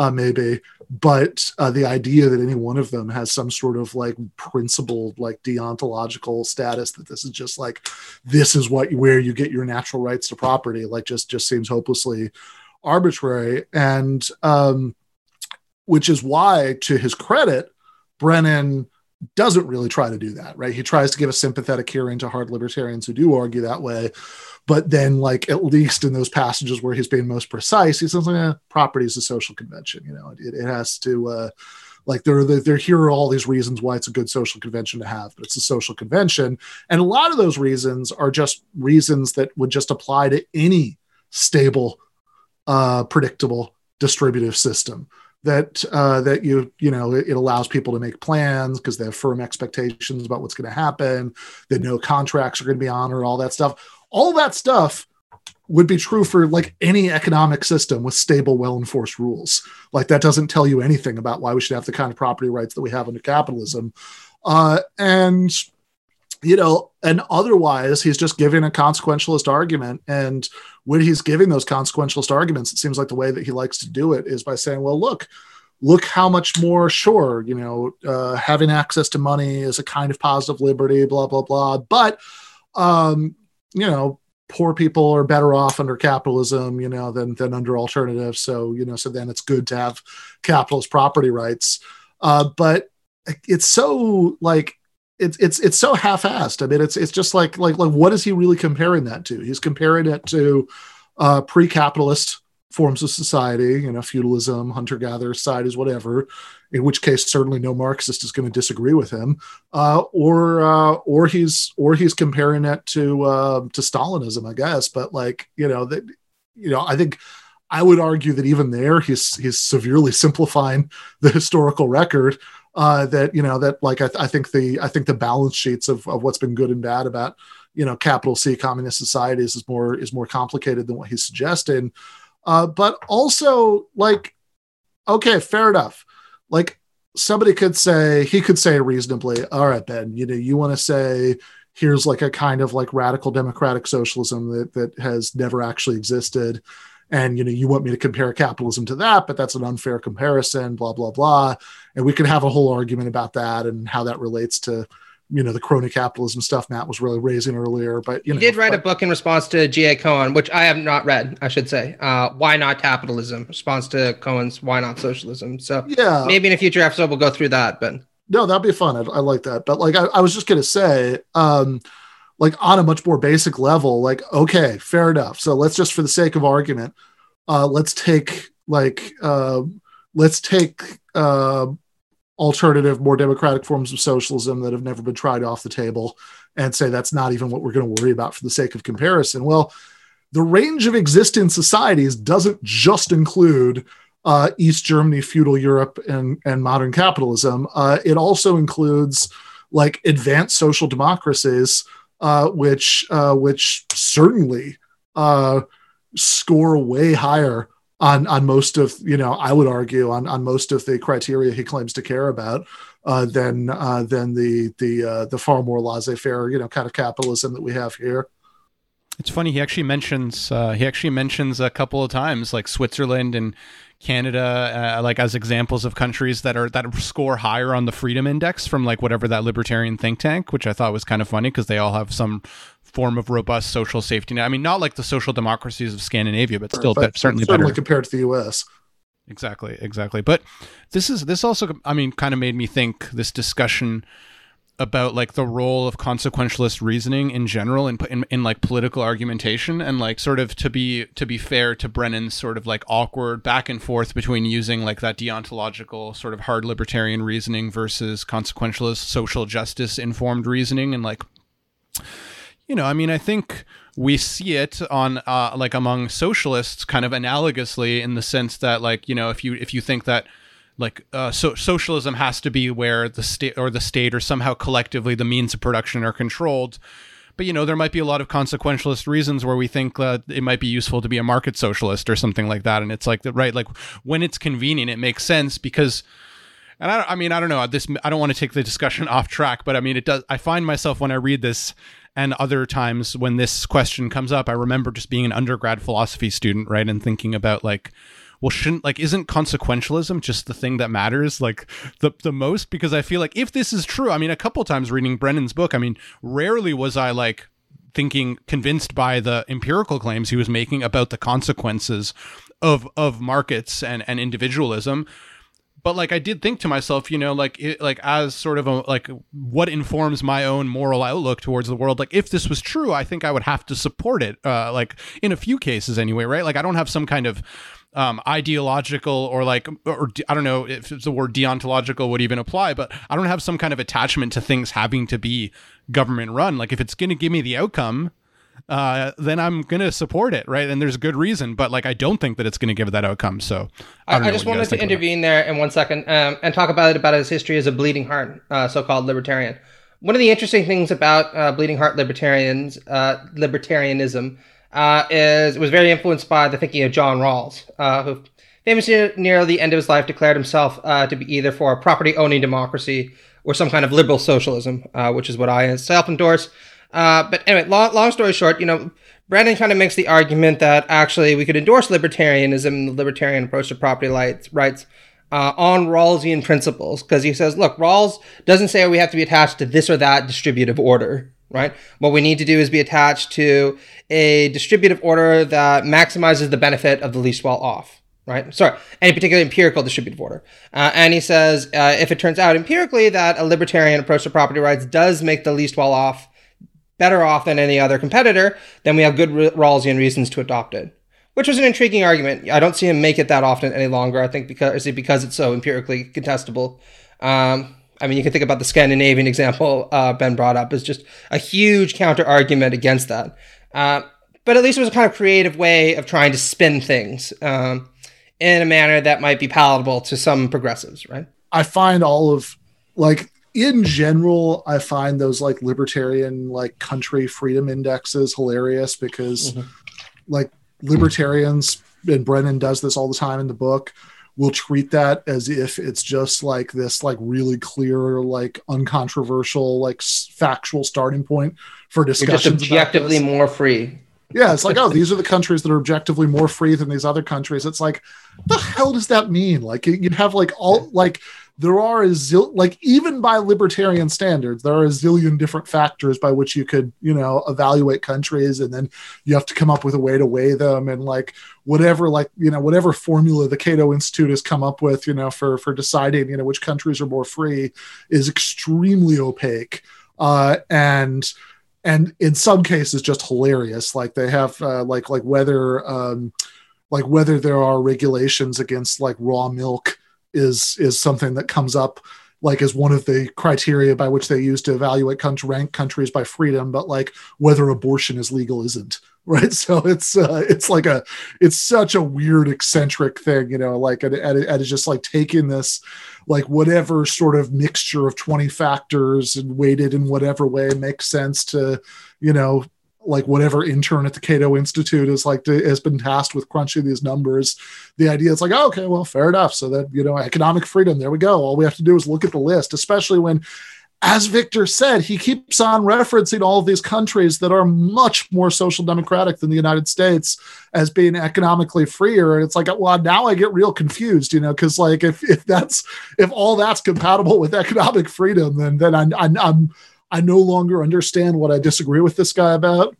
B: uh, maybe, but uh, the idea that any one of them has some sort of like principled, like deontological status that this is just like, this is what where you get your natural rights to property, like just just seems hopelessly arbitrary. And um, which is why, to his credit, Brennan doesn't really try to do that, right? He tries to give a sympathetic hearing to hard libertarians who do argue that way. But then, like, at least in those passages where he's being most precise, he says, eh, property is a social convention. You know, it, it has to, uh, like, there, there, here are all these reasons why it's a good social convention to have, but it's a social convention. And a lot of those reasons are just reasons that would just apply to any stable, uh, predictable distributive system that uh, that you you know it, it allows people to make plans because they have firm expectations about what's going to happen that no contracts are going to be honored all that stuff all that stuff would be true for like any economic system with stable well enforced rules like that doesn't tell you anything about why we should have the kind of property rights that we have under capitalism uh, and you know, and otherwise he's just giving a consequentialist argument. And when he's giving those consequentialist arguments, it seems like the way that he likes to do it is by saying, well, look, look how much more sure, you know, uh, having access to money is a kind of positive liberty, blah, blah, blah. But, um, you know, poor people are better off under capitalism, you know, than, than under alternatives. So, you know, so then it's good to have capitalist property rights. Uh, but it's so like, it's it's it's so half-assed. I mean, it's it's just like like like what is he really comparing that to? He's comparing it to uh, pre-capitalist forms of society, you know, feudalism, hunter-gatherer societies, whatever. In which case, certainly no Marxist is going to disagree with him. Uh, or uh, or he's or he's comparing it to uh, to Stalinism, I guess. But like you know that you know, I think. I would argue that even there, he's he's severely simplifying the historical record uh, that you know that like I, th- I, think the I think the balance sheets of, of what's been good and bad about you know capital C communist societies is more is more complicated than what he's suggesting. Uh, but also like okay, fair enough. Like somebody could say he could say reasonably, all right, Ben, you know, you want to say here's like a kind of like radical democratic socialism that that has never actually existed and you know you want me to compare capitalism to that but that's an unfair comparison blah blah blah and we could have a whole argument about that and how that relates to you know the crony capitalism stuff matt was really raising earlier but you,
A: You
B: know
A: did write
B: but,
A: a book in response to G.A. Cohen, which I have not read, I should say. Uh, why not capitalism? Response to Cohen's Why not socialism? So
B: yeah
A: maybe in a future episode we'll go through that. But
B: no, that'd be fun. I, I like that. But like, I, I was just gonna say, um, like on a much more basic level, like, okay, fair enough. So let's just, for the sake of argument, uh, let's take like, uh, let's take uh, alternative, more democratic forms of socialism that have never been tried off the table, and say that's not even what we're going to worry about for the sake of comparison. Well, the range of existing societies doesn't just include uh, East Germany, feudal Europe, and and modern capitalism. Uh, it also includes like advanced social democracies, uh, which uh, which certainly uh, score way higher on on most of you know I would argue on on most of the criteria he claims to care about uh, than uh, than the the uh, the far more laissez faire you know kind of capitalism that we have here.
C: It's funny. He actually mentions uh, he actually mentions a couple of times like Switzerland and Canada, uh, like as examples of countries that are that score higher on the Freedom Index from like whatever that libertarian think tank, which I thought was kind of funny because they all have some form of robust social safety net. I mean, not like the social democracies of Scandinavia, but still, but certainly,
B: certainly
C: better
B: compared to the U.S.
C: Exactly, exactly. But this is this also, I mean, kind of made me think this discussion about like the role of consequentialist reasoning in general in, in, in like political argumentation and like sort of to be to be fair to Brennan's sort of like awkward back and forth between using like that deontological sort of hard libertarian reasoning versus consequentialist social justice informed reasoning and like you know I mean I think we see it on uh, like among socialists kind of analogously in the sense that like you know if you if you think that like uh, so socialism has to be where the state or the state or somehow collectively the means of production are controlled. But you know there might be a lot of consequentialist reasons where we think that it might be useful to be a market socialist or something like that. And it's like the right like when it's convenient it makes sense because and I, I mean i don't know this i don't want to take the discussion off track but i mean it does i find myself when i read this and other times when this question comes up i remember just being an undergrad philosophy student right and thinking about like well shouldn't like isn't consequentialism just the thing that matters like the the most? Because i feel like if this is true i mean a couple times reading brennan's book i mean rarely was i like thinking convinced by the empirical claims he was making about the consequences of of markets and and individualism but like I did think to myself, you know, like it, like as sort of a like what informs my own moral outlook towards the world. Like if this was true, I think I would have to support it. Uh, like in a few cases anyway, right? Like I don't have some kind of um, ideological or like or I don't know if the word deontological would even apply, but I don't have some kind of attachment to things having to be government run. Like if it's going to give me the outcome, uh, then I'm going to support it, right? And there's a good reason, but like I don't think that it's going to give that outcome. So
A: I, I, I just wanted to intervene there in one second um, and talk about it about his history as a bleeding heart, uh, so-called libertarian. One of the interesting things about uh, bleeding heart libertarians, uh, libertarianism, uh, is it was very influenced by the thinking of John Rawls, uh, who famously near the end of his life declared himself uh, to be either for a property owning democracy or some kind of liberal socialism, uh, which is what I self endorse. Uh, but anyway, long, long story short, you know, Brennan kind of makes the argument that actually we could endorse libertarianism, the libertarian approach to property rights, uh, on Rawlsian principles, because he says, look, Rawls doesn't say we have to be attached to this or that distributive order right? What we need to do is be attached to a distributive order that maximizes the benefit of the least well off, right? Sorry, any particular empirical distributive order. Uh, and he says uh, if it turns out empirically that a libertarian approach to property rights does make the least well off better off than any other competitor, then we have good Rawlsian reasons to adopt it. Which was an intriguing argument. I don't see him make it that often any longer. I think because because it's so empirically contestable. Um, I mean, you can think about the Scandinavian example uh, Ben brought up as just a huge counter argument against that. Uh, but at least it was a kind of creative way of trying to spin things um, in a manner that might be palatable to some progressives, right?
B: I find all of like in general, I find those like libertarian like country freedom indexes hilarious because mm-hmm. like libertarians and Brennan does this all the time in the book will treat that as if it's just like this like really clear like uncontroversial like factual starting point for discussions
A: just objectively more free.
B: Yeah it's like oh these are the countries that are objectively more free than these other countries. It's like the hell does that mean? Like you'd have like all like there are a zil- like even by libertarian standards there are a zillion different factors by which you could you know evaluate countries and then you have to come up with a way to weigh them and like whatever like you know whatever formula the cato institute has come up with you know for for deciding you know which countries are more free is extremely opaque uh and and in some cases just hilarious. Like they have uh, like like whether um like whether there are regulations against like raw milk is is something that comes up like as one of the criteria by which they use to evaluate country, rank countries by freedom but like whether abortion is legal isn't right? So it's uh, it's like a it's such a weird eccentric thing you know like and, and, and it's just like taking this like whatever sort of mixture of 20 factors and weighted in whatever way makes sense to you know like whatever intern at the Cato Institute is like to, has been tasked with crunching these numbers. The idea is like, oh, okay, well, fair enough. So that you know, economic freedom. There we go. All we have to do is look at the list, especially when, as Victor said, he keeps on referencing all of these countries that are much more social democratic than the United States as being economically freer. And it's like, well, now I get real confused, you know, because like if if that's if all that's compatible with economic freedom, then then I, I, I'm I no longer understand what I disagree with this guy about.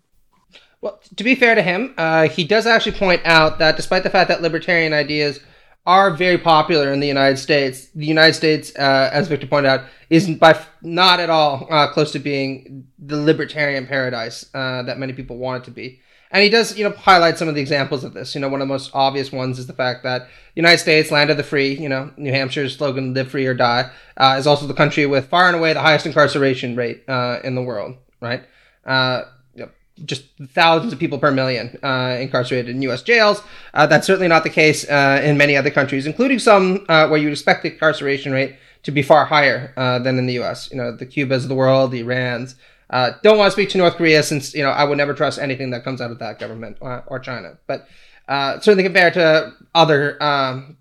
A: Well, to be fair to him, uh, he does actually point out that despite the fact that libertarian ideas are very popular in the United States, the United States, uh, as Victor pointed out, is by f- not at all uh, close to being the libertarian paradise uh, that many people want it to be. And he does, you know, highlight some of the examples of this. You know, one of the most obvious ones is the fact that United States, land of the free, you know, New Hampshire's slogan, live free or die, uh, is also the country with far and away the highest incarceration rate uh, in the world, right? Uh, you know, just thousands of people per million uh, incarcerated in U.S. jails. Uh, that's certainly not the case uh, in many other countries, including some where you would expect the incarceration rate to be far higher than in the U.S. You know, the Cubas of the world, the Irans, uh, don't want to speak to North Korea since you know I would never trust anything that comes out of that government uh, or China. But uh, certainly compared to other um,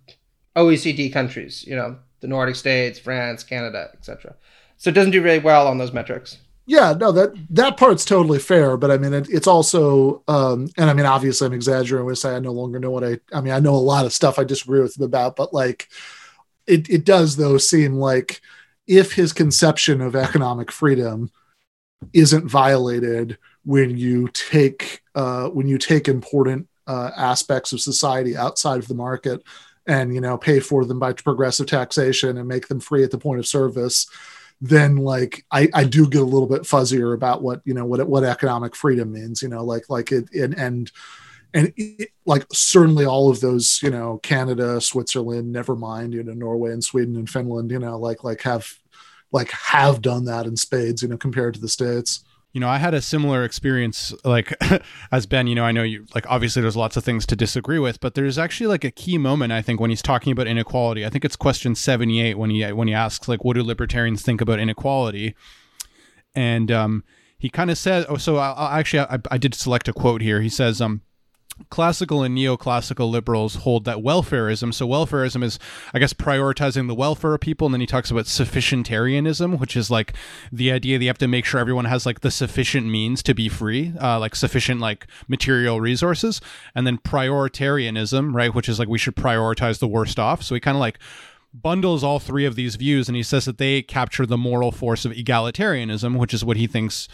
A: OECD countries, you know, the Nordic states, France, Canada, etc. So it doesn't do really well on those metrics.
B: Yeah, no that that part's totally fair, but I mean it, it's also, um, and I mean obviously I'm exaggerating when I say I no longer know what I. I mean I know a lot of stuff I disagree with him about, but like it it does though seem like if his conception of economic freedom isn't violated when you take uh, when you take important uh, aspects of society outside of the market and you know pay for them by progressive taxation and make them free at the point of service then like I, I do get a little bit fuzzier about what you know what what economic freedom means you know like like it and and and it, like certainly all of those you know canada switzerland never mind you know norway and sweden and finland you know like like have like have done that in spades, you know, compared to the states.
C: You know, I had a similar experience, like as Ben. You know, I know you like obviously there's lots of things to disagree with, but there's actually like a key moment I think when he's talking about inequality. I think it's question 78 when he when he asks like, what do libertarians think about inequality? And um, he kind of says, oh, so I, I actually I, I did select a quote here. He says, um, classical and neoclassical liberals hold that welfarism. So welfarism is, I guess, prioritizing the welfare of people. And then he talks about sufficientarianism, which is like the idea that you have to make sure everyone has like the sufficient means to be free, uh, like sufficient like material resources. And then prioritarianism, right, which is like we should prioritize the worst off. So he kind of like bundles all three of these views and he says that they capture the moral force of egalitarianism, which is what he thinks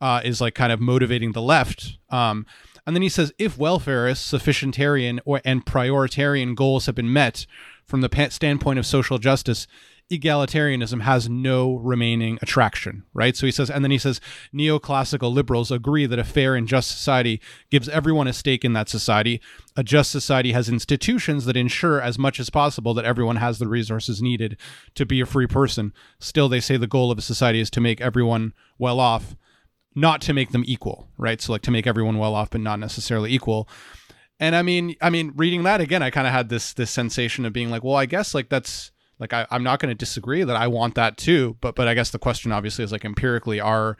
C: uh, is like kind of motivating the left. Um, and then he says if welfarist, sufficientarian, or and prioritarian goals have been met from the standpoint of social justice, egalitarianism has no remaining attraction, right? So he says, and then he says, neoclassical liberals agree that a fair and just society gives everyone a stake in that society. A just society has institutions that ensure as much as possible that everyone has the resources needed to be a free person. Still, they say the goal of a society is to make everyone well off not to make them equal, right? So like to make everyone well off, but not necessarily equal. And I mean, I mean, reading that again, I kind of had this this sensation of being like, well, I guess like that's like I, I'm not going to disagree that I want that too, but but I guess the question obviously is like empirically are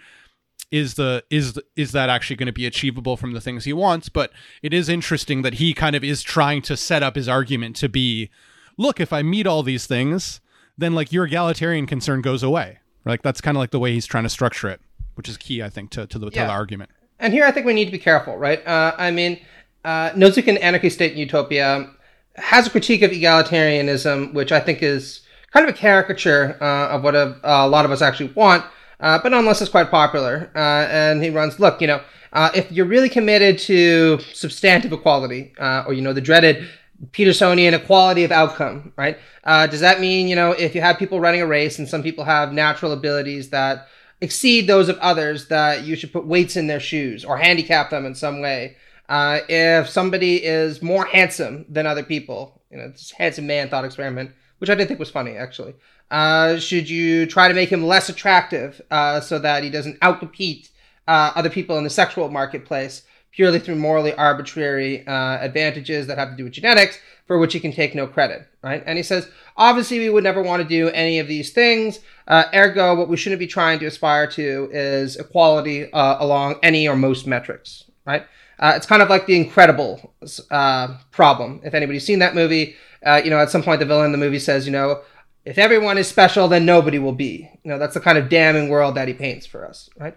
C: is the is the, is that actually going to be achievable from the things he wants? But it is interesting that he kind of is trying to set up his argument to be, look, if I meet all these things, then like your egalitarian concern goes away. Like that's kind of like the way he's trying to structure it which is key, I think, to, to, the, yeah. to the argument.
A: And here I think we need to be careful, right? Uh, I mean, uh, Nozick in Anarchy State and Utopia has a critique of egalitarianism, which I think is kind of a caricature uh, of what a, a, lot of us actually want, uh, but nonetheless is quite popular. Uh, and he runs, look, you know, uh, if you're really committed to substantive equality, uh, or you know, the dreaded Petersonian equality of outcome, right? does that mean, you know, if you have people running a race and some people have natural abilities that exceed those of others, that you should put weights in their shoes or handicap them in some way? Uh, if somebody is more handsome than other people, you know, this handsome man thought experiment, which I did think was funny actually. Uh, should you try to make him less attractive uh, so that he doesn't outcompete uh, other people in the sexual marketplace purely through morally arbitrary uh, advantages that have to do with genetics for which he can take no credit, right? And he says, obviously, we would never want to do any of these things. Uh, ergo, what we shouldn't be trying to aspire to is equality along any or most metrics, right? Uh, it's kind of like the Incredible uh, problem. If anybody's seen that movie, uh, you know, at some point the villain in the movie says, you know, if everyone is special, then nobody will be. You know, that's the kind of damning world that he paints for us, right?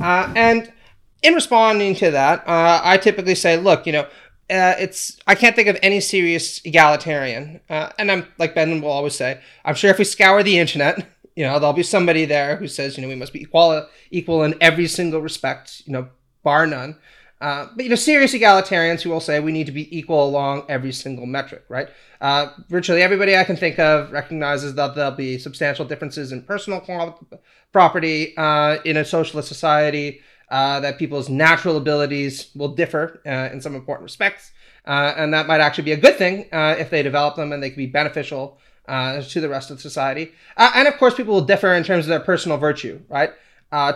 A: Uh, and in responding to that, uh, I typically say, look, you know, uh, it's I can't think of any serious egalitarian, and I'm like Ben will always say, I'm sure if we scour the internet, you know, there'll be somebody there who says, you know, we must be equal equal in every single respect, you know, bar none. Uh, but you know, serious egalitarians who will say we need to be equal along every single metric, right? Uh, virtually everybody I can think of recognizes that there'll be substantial differences in personal property uh, in a socialist society. Uh, that people's natural abilities will differ uh, in some important respects, and that might actually be a good thing if they develop them and they can be beneficial to the rest of society. and of course, people will differ in terms of their personal virtue, right?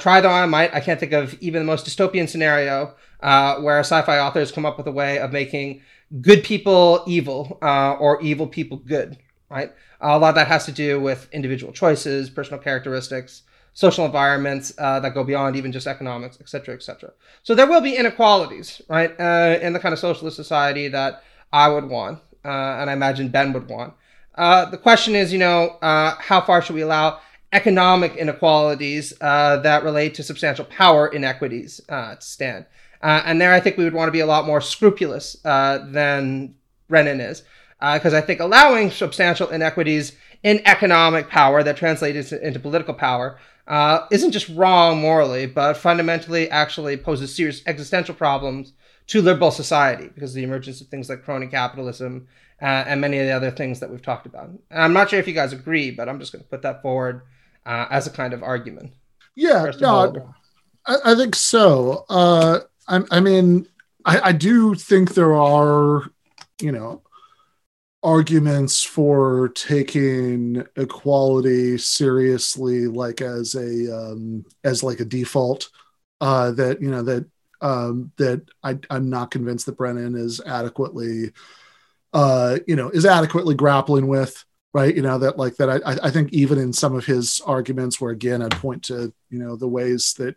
A: try though I might, I can't think of even the most dystopian scenario uh, where sci-fi authors come up with a way of making good people evil uh, or evil people good. Right. A lot of that has to do with individual choices, personal characteristics, social environments uh, that go beyond even just economics, et cetera, et cetera. So there will be inequalities, right, uh, in the kind of socialist society that I would want, uh, and I imagine Ben would want. Uh, the question is, you know, how far should we allow economic inequalities that relate to substantial power inequities to stand? Uh, and there, I think we would want to be a lot more scrupulous uh, than Brennan is, because uh, I think allowing substantial inequities in economic power that translates into political power uh, isn't just wrong morally, but fundamentally actually poses serious existential problems to liberal society because of the emergence of things like crony capitalism uh, and many of the other things that we've talked about. And I'm not sure if you guys agree, but I'm just going to put that forward uh, as a kind of argument.
B: Yeah, no, I, I, think so. I, I mean, I, I do think there are, you know, arguments for taking equality seriously, like as a um, as like a default. Uh, that you know that um, that I, I'm not convinced that Brennan is adequately, uh, you know, is adequately grappling with. Right, you know that like that. I, I think even in some of his arguments, where again I'd point to you know the ways that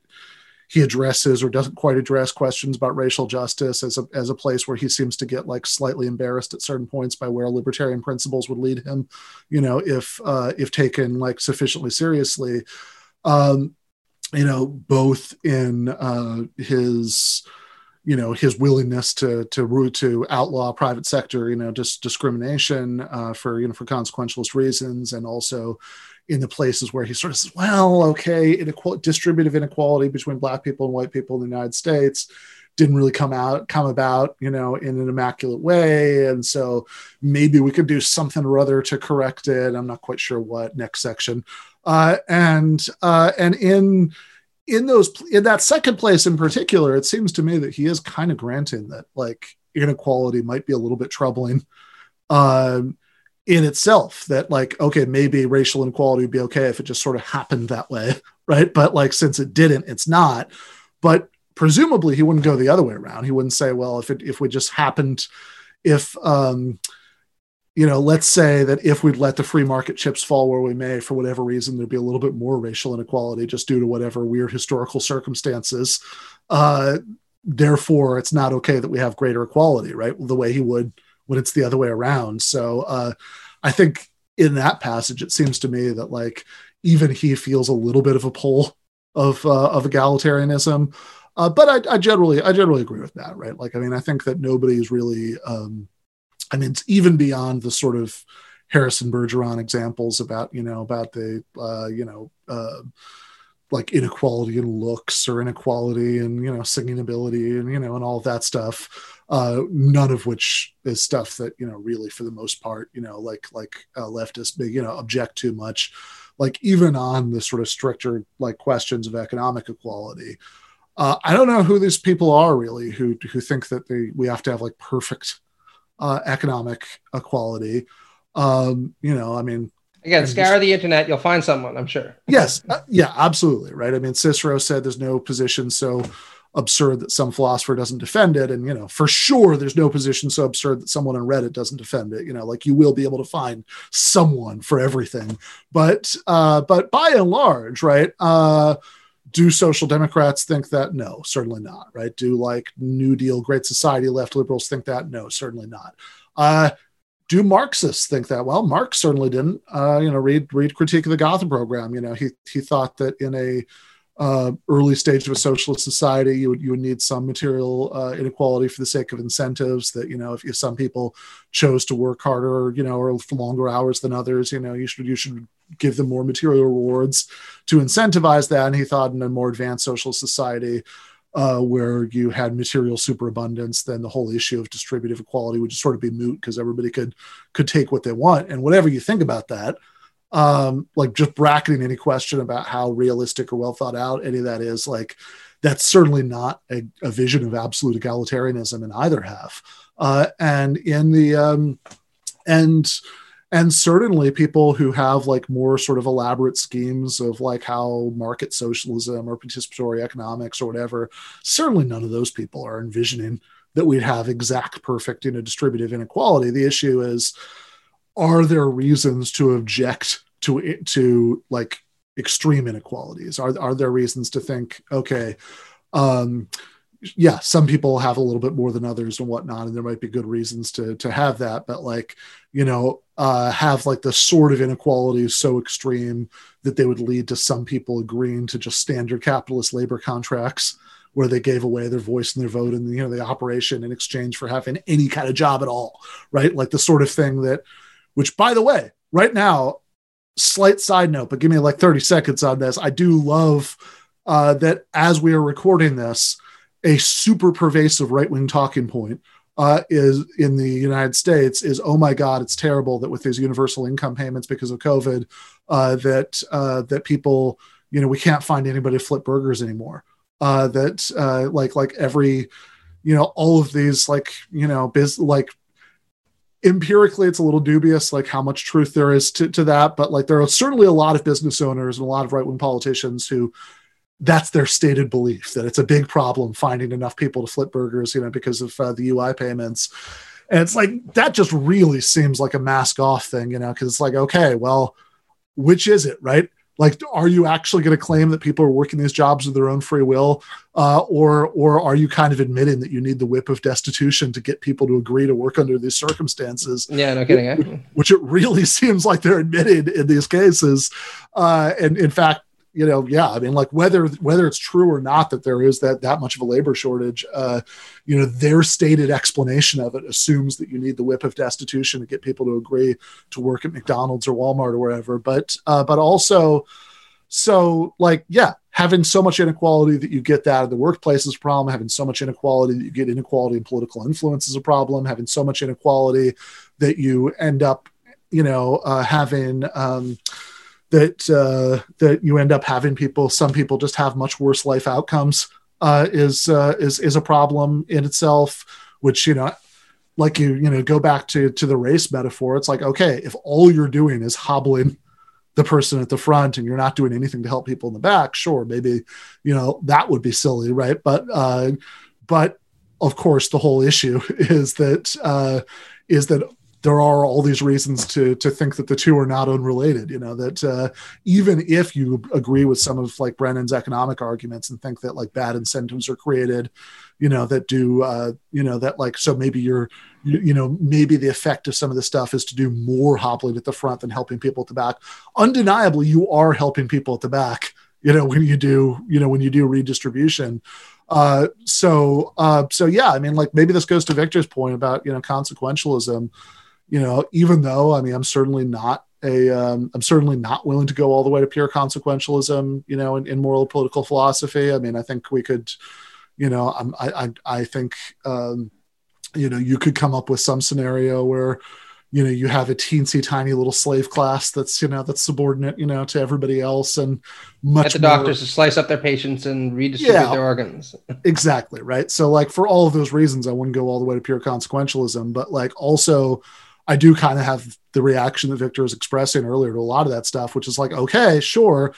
B: he addresses or doesn't quite address questions about racial justice as a, as a place where he seems to get like slightly embarrassed at certain points by where libertarian principles would lead him, you know, if uh, if taken like sufficiently seriously. Um, you know, both in uh, his you know his willingness to to to outlaw private sector you know just discrimination uh, for you know for consequentialist reasons and also in the places where he sort of says, well, okay, inequality, distributive inequality between black people and white people in the United States didn't really come out come about you know in an immaculate way. And so maybe we could do something or other to correct it. I'm not quite sure what next section. Uh, and uh, and in in those in that second place in particular it seems to me that he is kind of granting that like inequality might be a little bit troubling. Um, in itself that like okay maybe racial inequality would be okay if it just sort of happened that way right? But like since it didn't it's not. But presumably he wouldn't go the other way around. He wouldn't say well if it if we just happened if um you know let's say that if we'd let the free market chips fall where we may for whatever reason there'd be a little bit more racial inequality just due to whatever weird historical circumstances. Uh therefore it's not okay that we have greater equality right? The way he would when it's the other way around. So uh, I think in that passage, it seems to me that like even he feels a little bit of a pull of uh, of egalitarianism. Uh, but I, I, generally I generally agree with that, right? Like I mean, I think that nobody's really. Um, I mean, it's even beyond the sort of Harrison Bergeron examples about you know about the uh, you know uh, like inequality in looks or inequality in you know singing ability and you know and all that stuff. Uh, none of which is stuff that you know really for the most part you know like like uh, leftists big you know object too much like even on the sort of stricter like questions of economic equality uh, i don't know who these people are really who who think that they we have to have like perfect uh, economic equality um you know i mean
A: Again, scour just, the internet, you'll find someone, I'm sure.
B: yes. Uh, yeah, absolutely. Right. I mean, Cicero said there's no position so absurd that some philosopher doesn't defend it. And you know for sure there's no position so absurd that someone on reddit doesn't defend it. You know like you will be able to find someone for everything. But uh but by and large right uh do social democrats think that? No certainly not right? Do like new deal great society left liberals think that? No certainly not. Uh do Marxists think that? Well, Marx certainly didn't. Uh, you know, read read Critique of the Gotha Program. You know, he he thought that in a uh, early stage of a socialist society, you would you would need some material uh, inequality for the sake of incentives. That you know, if, if some people chose to work harder, you know, or for longer hours than others, you know, you should you should give them more material rewards to incentivize that. And he thought in a more advanced social society. Uh, where you had material superabundance, then the whole issue of distributive equality would just sort of be moot because everybody could could take what they want. And whatever you think about that, um, like just bracketing any question about how realistic or well thought out any of that is, like that's certainly not a, a vision of absolute egalitarianism in either half. Uh, and in the um, and and certainly people who have like more sort of elaborate schemes of like how market socialism or participatory economics or whatever certainly none of those people are envisioning that we'd have exact perfect you know distributive inequality the issue is are there reasons to object to to like extreme inequalities? Are are there reasons to think okay? Um, yeah, some people have a little bit more than others and whatnot, and there might be good reasons to to have that. But like, you know, uh, have like the sort of inequality so extreme that they would lead to some people agreeing to just standard capitalist labor contracts where they gave away their voice and their vote and you know the operation in exchange for having any kind of job at all, right? Like the sort of thing that which by the way, right now, slight side note, but give me like 30 seconds on this. I do love uh, that as we are recording this, a super pervasive right wing talking point uh, is in the United States is oh my god it's terrible that with these universal income payments because of COVID uh, that uh, that people you know we can't find anybody to flip burgers anymore uh, that uh, like like every you know all of these like you know biz like empirically it's a little dubious like how much truth there is to, to that but like there are certainly a lot of business owners and a lot of right-wing politicians who that's their stated belief that it's a big problem finding enough people to flip burgers you know because of uh, the ui payments. And it's like that just really seems like a mask off thing you know because it's like okay well which is it right like are you actually going to claim that people are working these jobs of their own free will? Uh, or or are you kind of admitting that you need the whip of destitution to get people to agree to work under these circumstances?
A: Yeah no kidding
B: which, which it really seems like they're admitted in these cases. Uh, and in fact you know, yeah, I mean, like whether whether it's true or not that there is that that much of a labor shortage, uh, you know, their stated explanation of it assumes that you need the whip of destitution to get people to agree to work at McDonald's or Walmart or wherever. But uh, but also, so like, yeah, having so much inequality that you get that in the workplace is a problem. Having so much inequality that you get inequality in political influence is a problem. Having so much inequality that you end up, you know, uh, having. Um, that uh, that you end up having people. Some people just have much worse life outcomes. Uh, is uh, is is a problem in itself. Which you know, like you you know, go back to to the race metaphor. It's like okay, if all you're doing is hobbling the person at the front and you're not doing anything to help people in the back, sure, maybe you know that would be silly, right? But uh, but of course, the whole issue is that uh, is that there are all these reasons to to think that the two are not unrelated. You know that uh, even if you agree with some of like Brennan's economic arguments and think that like bad incentives are created, you know that do uh, you know that like so maybe you're you, you know maybe the effect of some of the stuff is to do more hobbling at the front than helping people at the back. Undeniably, you are helping people at the back. You know when you do you know when you do redistribution. Uh, so uh, so yeah, I mean like maybe this goes to Victor's point about you know consequentialism you know, even though I mean, I'm certainly not a, um, I'm certainly not willing to go all the way to pure consequentialism, you know, in, in moral political philosophy. I mean, I think we could, you know, I'm, I, I, I think, um, you know, you could come up with some scenario where, you know, you have a teensy tiny little slave class that's, you know, that's subordinate, you know, to everybody else and much
A: Get the
B: more-
A: doctors to slice up their patients and redistribute
B: Yeah.
A: their organs.
B: exactly right so like for all of those reasons i wouldn't go all the way to pure consequentialism but like also i do kind of have the reaction that victor was expressing earlier to a lot of that stuff which is like okay sure.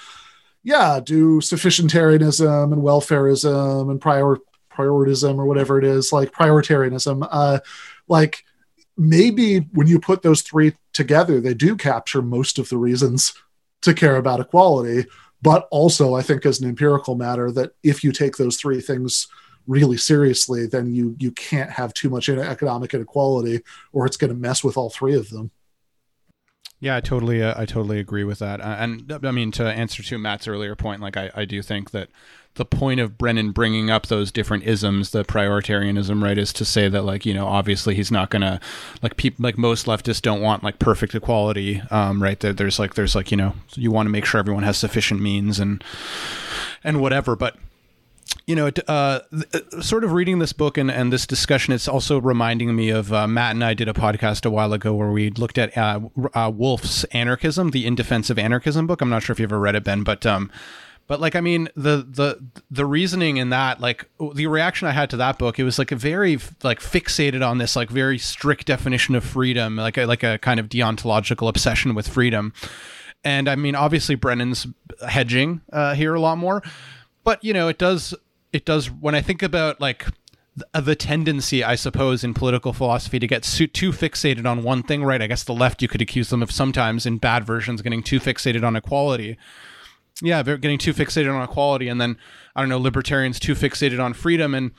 B: Yeah do sufficientarianism and welfareism and prior prioritism or whatever it is like prioritarianism uh like maybe when you put those three together they do capture most of the reasons to care about equality. But also i think as an empirical matter that if you take those three things really seriously then you you can't have too much economic inequality or it's going to mess with all three of them
C: Yeah, I totally, uh, I totally agree with that. And I mean, to answer to Matt's earlier point, like I, I do think that the point of Brennan bringing up those different isms, the prioritarianism, right, is to say that like you know, obviously he's not gonna like people like most leftists don't want like perfect equality, um, right? There, there's like there's like you know, you want to make sure everyone has sufficient means and and whatever, but you know, uh, sort of reading this book and, and this discussion, it's also reminding me of uh, Matt and I did a podcast a while ago where we looked at uh, uh, Wolff's Anarchism, the In Defense of Anarchism book. I'm not sure if you've ever read it, Ben, but um, but like I mean the the the reasoning in that, like the reaction I had to that book, it was like a very like fixated on this like very strict definition of freedom, like a, like a kind of deontological obsession with freedom. And I mean, obviously Brennan's hedging uh, here a lot more, but you know, it does it does when I think about like th- uh, the tendency, I suppose, in political philosophy to get too fixated on one thing, right? I guess the left, you could accuse them of sometimes in bad versions getting too fixated on equality. Yeah, they're getting too fixated on equality, and then I don't know, libertarians too fixated on freedom, and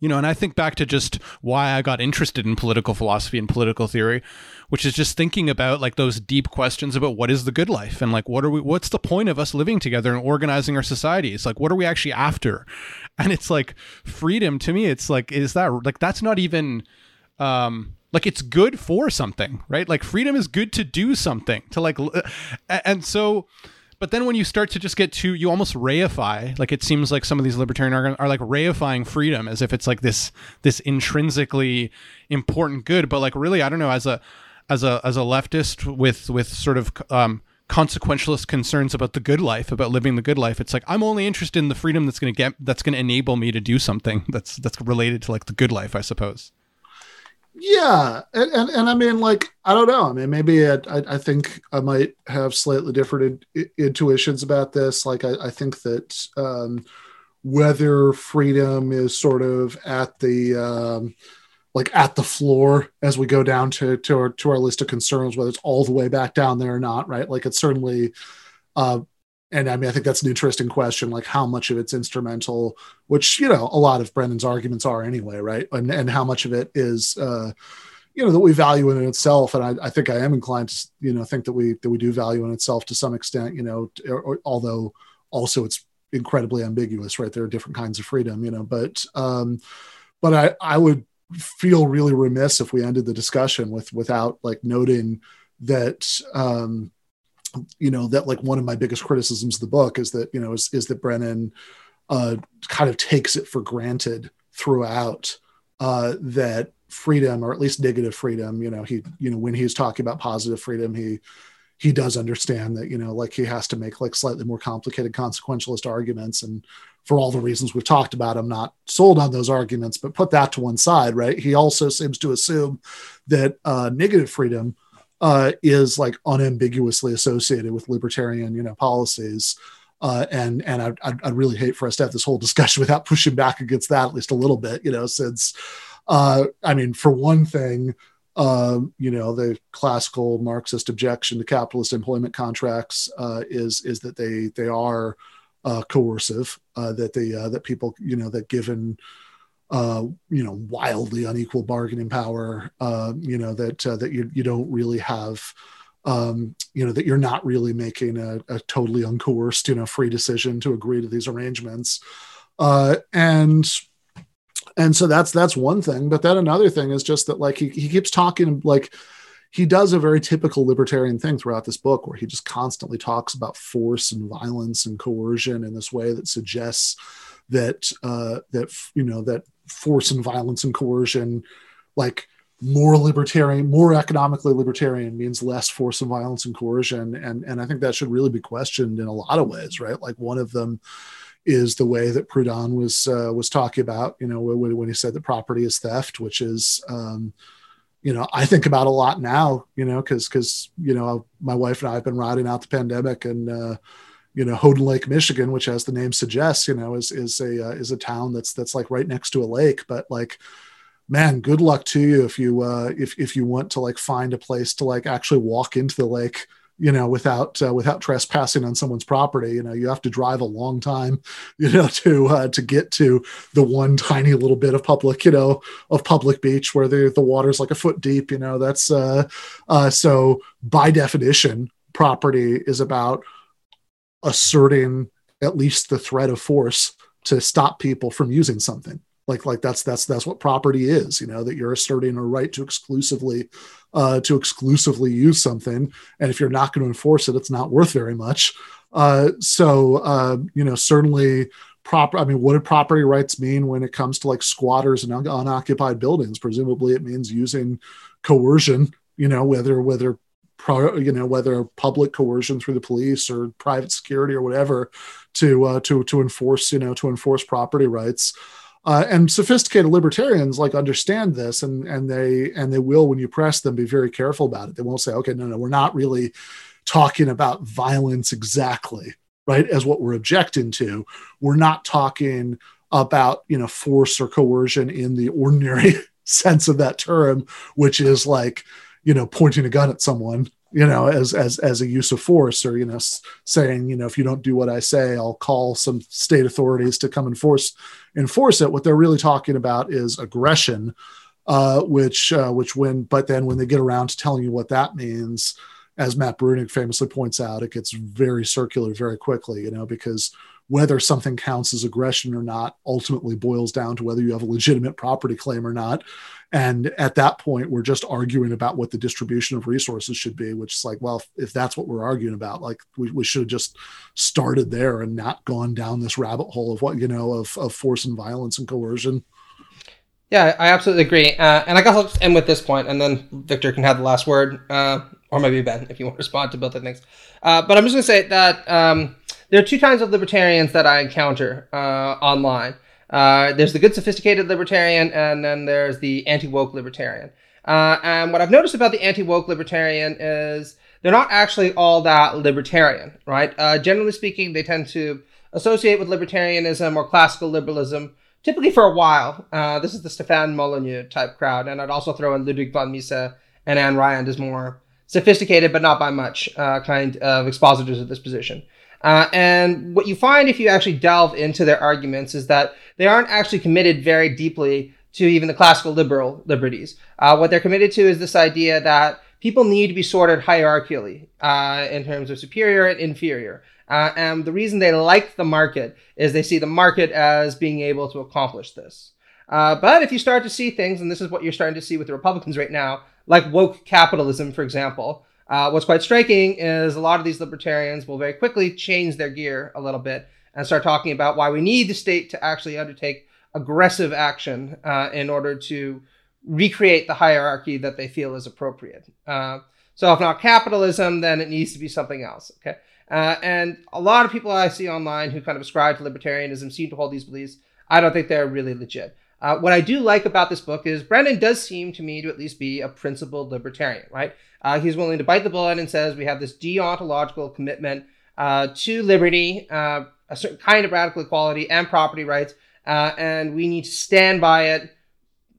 C: you know, and I think back to just why I got interested in political philosophy and political theory, which is just thinking about like those deep questions about what is the good life and like what are we what's the point of us living together and organizing our societies? Like what are we actually after? And it's like freedom to me, it's like is that like that's not even um like it's good for something, right? Like freedom is good to do something, to like and so but then when you start to just get to, you almost reify. Like it seems like some of these libertarian arguments are like reifying freedom as if it's like this this intrinsically important good. But like really, I don't know. As a as a as a leftist with with sort of um, consequentialist concerns about the good life, about living the good life, it's like I'm only interested in the freedom that's going to get that's going to enable me to do something that's that's related to like the good life, I suppose.
B: Yeah and, and and i mean like i don't know. I mean maybe i i, think i might have slightly different in, intuitions about this. Like i, I think that um whether freedom is sort of at the um like at the floor as we go down to to our, to our list of concerns whether it's all the way back down there or not right? Like it's certainly uh and I mean, I think that's an interesting question, like how much of it's instrumental, which you know a lot of Brennan's arguments are anyway, right? And and how much of it is, uh, you know, that we value in itself. And I, I think I am inclined to, you know, think that we that we do value in itself to some extent, you know, or, or, although also it's incredibly ambiguous, right? There are different kinds of freedom, you know, but um, but I I would feel really remiss if we ended the discussion with without like noting that um you know that like one of my biggest criticisms of the book is that you know is, is that brennan uh kind of takes it for granted throughout uh that freedom or at least negative freedom you know he you know when he's talking about positive freedom he he does understand that you know like he has to make like slightly more complicated consequentialist arguments. And for all the reasons we've talked about i'm not sold on those arguments but put that to one side right? He also seems to assume that uh negative freedom uh, is like unambiguously associated with libertarian, you know, policies. Uh, and and I, I'd, I'd really hate for us to have this whole discussion without pushing back against that at least a little bit, you know, since, uh, I mean, for one thing, um, you know, the classical Marxist objection to capitalist employment contracts uh, is is that they they are uh, coercive, uh, that they uh, that people, you know, that given uh, you know, wildly unequal bargaining power. Uh, you know that uh, that you you don't really have. Um, you know that you're not really making a, a, totally uncoerced, you know, free decision to agree to these arrangements, uh, and and so that's that's one thing. But then another thing is just that like he he keeps talking like he does a very typical libertarian thing throughout this book where he just constantly talks about force and violence and coercion in this way that suggests that uh, that you know that force and violence and coercion like more libertarian more economically libertarian means less force and violence and coercion. And and i think that should really be questioned in a lot of ways right? Like one of them is the way that Proudhon was uh, was talking about, you know, when, when, he said that property is theft, which is, um, you know, I think about a lot now, you know, because because you know my wife and I have been riding out the pandemic, and uh, you know, Houghton Lake, Michigan, which as the name suggests, you know, is is a uh, is a town that's that's like right next to a lake, but like man good luck to you if you uh if if you want to like find a place to like actually walk into the lake you know without uh, without trespassing on someone's property. You know you have to drive a long time you know to uh, to get to the one tiny little bit of public you know of public beach where the the water's like a foot deep you know that's uh uh so by definition property is about asserting at least the threat of force to stop people from using something. Like like that's that's that's what property is you know that you're asserting a right to exclusively uh, to exclusively use something. And if you're not going to enforce it it's not worth very much. Uh, so uh, you know certainly proper i mean what do property rights mean when it comes to like squatters and un- unoccupied buildings? Presumably it means using coercion you know whether whether you know whether public coercion through the police or private security or whatever to uh, to to enforce you know to enforce property rights. Uh, and sophisticated libertarians like understand this and and they and they will when you press them be very careful about it. They won't say okay no no we're not really talking about violence exactly right as what we're objecting to. We're not talking about you know force or coercion in the ordinary sense of that term which is like you know pointing a gun at someone you know as as as a use of force or you know saying you know if you don't do what i say i'll call some state authorities to come enforce enforce it. What they're really talking about is aggression uh, which uh, which when but then when they get around to telling you what that means as matt bruenig famously points out it gets very circular very quickly you know because whether something counts as aggression or not ultimately boils down to whether you have a legitimate property claim or not. And at that point, we're just arguing about what the distribution of resources should be, which is like, well, if that's what we're arguing about, like we, we should have just started there and not gone down this rabbit hole of what, you know, of, of force and violence and coercion.
A: Yeah, I absolutely agree. Uh, and I guess I'll just end with this point, and then Victor can have the last word, uh, or maybe Ben, if you want to respond to both of things. Uh, but I'm just going to say that um, there are two kinds of libertarians that I encounter uh, online. Uh, there's the good sophisticated libertarian, and then there's the anti woke libertarian. Uh, and what I've noticed about the anti woke libertarian is they're not actually all that libertarian, right? Uh, generally speaking, they tend to associate with libertarianism or classical liberalism, typically for a while. Uh, this is the Stefan Molyneux type crowd, and I'd also throw in Ludwig von Mises and Ayn Rand as more sophisticated, but not by much, uh, kind of expositors of this position. Uh, and what you find if you actually delve into their arguments is that they aren't actually committed very deeply to even the classical liberal liberties. Uh, what they're committed to is this idea that people need to be sorted hierarchically uh, in terms of superior and inferior. Uh, and the reason they like the market is they see the market as being able to accomplish this. Uh, but if you start to see things, and this is what you're starting to see with the Republicans right now, like woke capitalism, for example, uh, what's quite striking is a lot of these libertarians will very quickly change their gear a little bit and start talking about why we need the state to actually undertake aggressive action uh, in order to recreate the hierarchy that they feel is appropriate. Uh, so if not capitalism, then it needs to be something else. Okay. Uh, and a lot of people I see online who kind of ascribe to libertarianism seem to hold these beliefs. I don't think they're really legit. Uh, what I do like about this book is Brennan does seem to me to at least be a principled libertarian, right? Uh, he's willing to bite the bullet and says we have this deontological commitment uh, to liberty, uh, a certain kind of radical equality and property rights, uh, and we need to stand by it,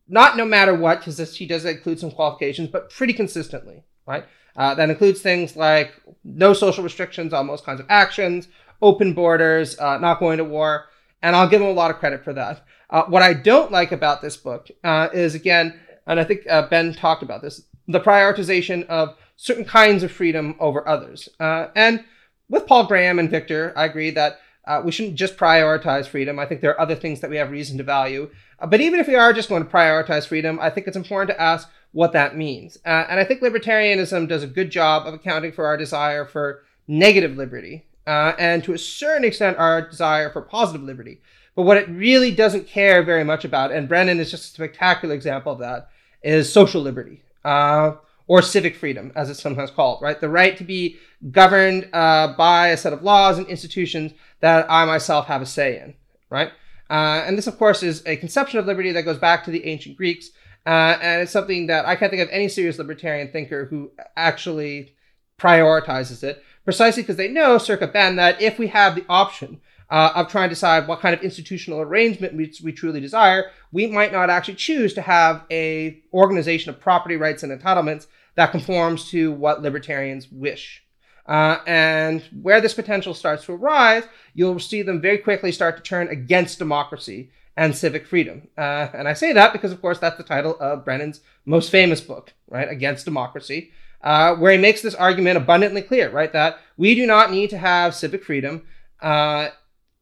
A: not no matter what, because he does include some qualifications, but pretty consistently, right? Uh, that includes things like no social restrictions on most kinds of actions, open borders, not going to war, and I'll give him a lot of credit for that. Uh, what I don't like about this book uh, is, again, and I think uh, Ben talked about this, the prioritization of certain kinds of freedom over others. Uh, and with Paul Graham and Victor, I agree that Uh, we shouldn't just prioritize freedom. I think there are other things that we have reason to value. But even if we are just going to prioritize freedom, I think it's important to ask what that means. And I think libertarianism does a good job of accounting for our desire for negative liberty uh, and to a certain extent our desire for positive liberty. But what it really doesn't care very much about, and Brennan is just a spectacular example of that, is social liberty uh, or civic freedom, as it's sometimes called, right? The right to be governed uh, by a set of laws and institutions that I myself have a say in, right? Uh, and this, of course, is a conception of liberty that goes back to the ancient Greeks. Uh, and it's something that I can't think of any serious libertarian thinker who actually prioritizes it, precisely because they know, circa Ben, that if we have the option uh, of trying to decide what kind of institutional arrangement we, we truly desire, we might not actually choose to have a organization of property rights and entitlements that conforms to what libertarians wish. Uh, and where this potential starts to arise, you'll see them very quickly start to turn against democracy and civic freedom. Uh, and I say that because, of course, that's the title of Brennan's most famous book, right? Against Democracy, uh, where he makes this argument abundantly clear, right? That we do not need to have civic freedom uh,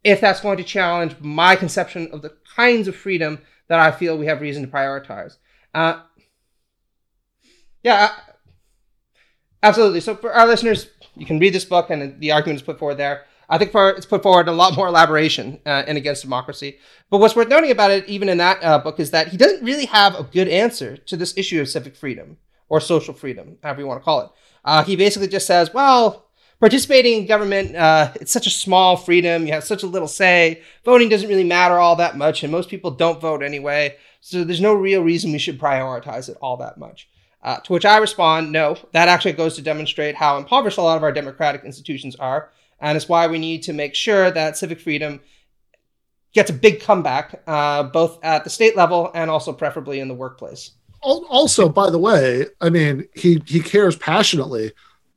A: if that's going to challenge my conception of the kinds of freedom that I feel we have reason to prioritize. Uh, yeah, absolutely. So for our listeners, you can read this book and the argument is put forward there. I think for it's put forward a lot more elaboration uh, in Against Democracy. But what's worth noting about it, even in that uh, book, is that he doesn't really have a good answer to this issue of civic freedom or social freedom, however you want to call it. Uh, he basically just says, well, participating in government, uh, it's such a small freedom. You have such a little say. Voting doesn't really matter all that much, and most people don't vote anyway. So there's no real reason we should prioritize it all that much. Uh, to which I respond, no, that actually goes to demonstrate how impoverished a lot of our democratic institutions are. And it's why we need to make sure that civic freedom gets a big comeback, uh, both at the state level and also preferably in the workplace.
B: Also, by the way, I mean, he, he cares passionately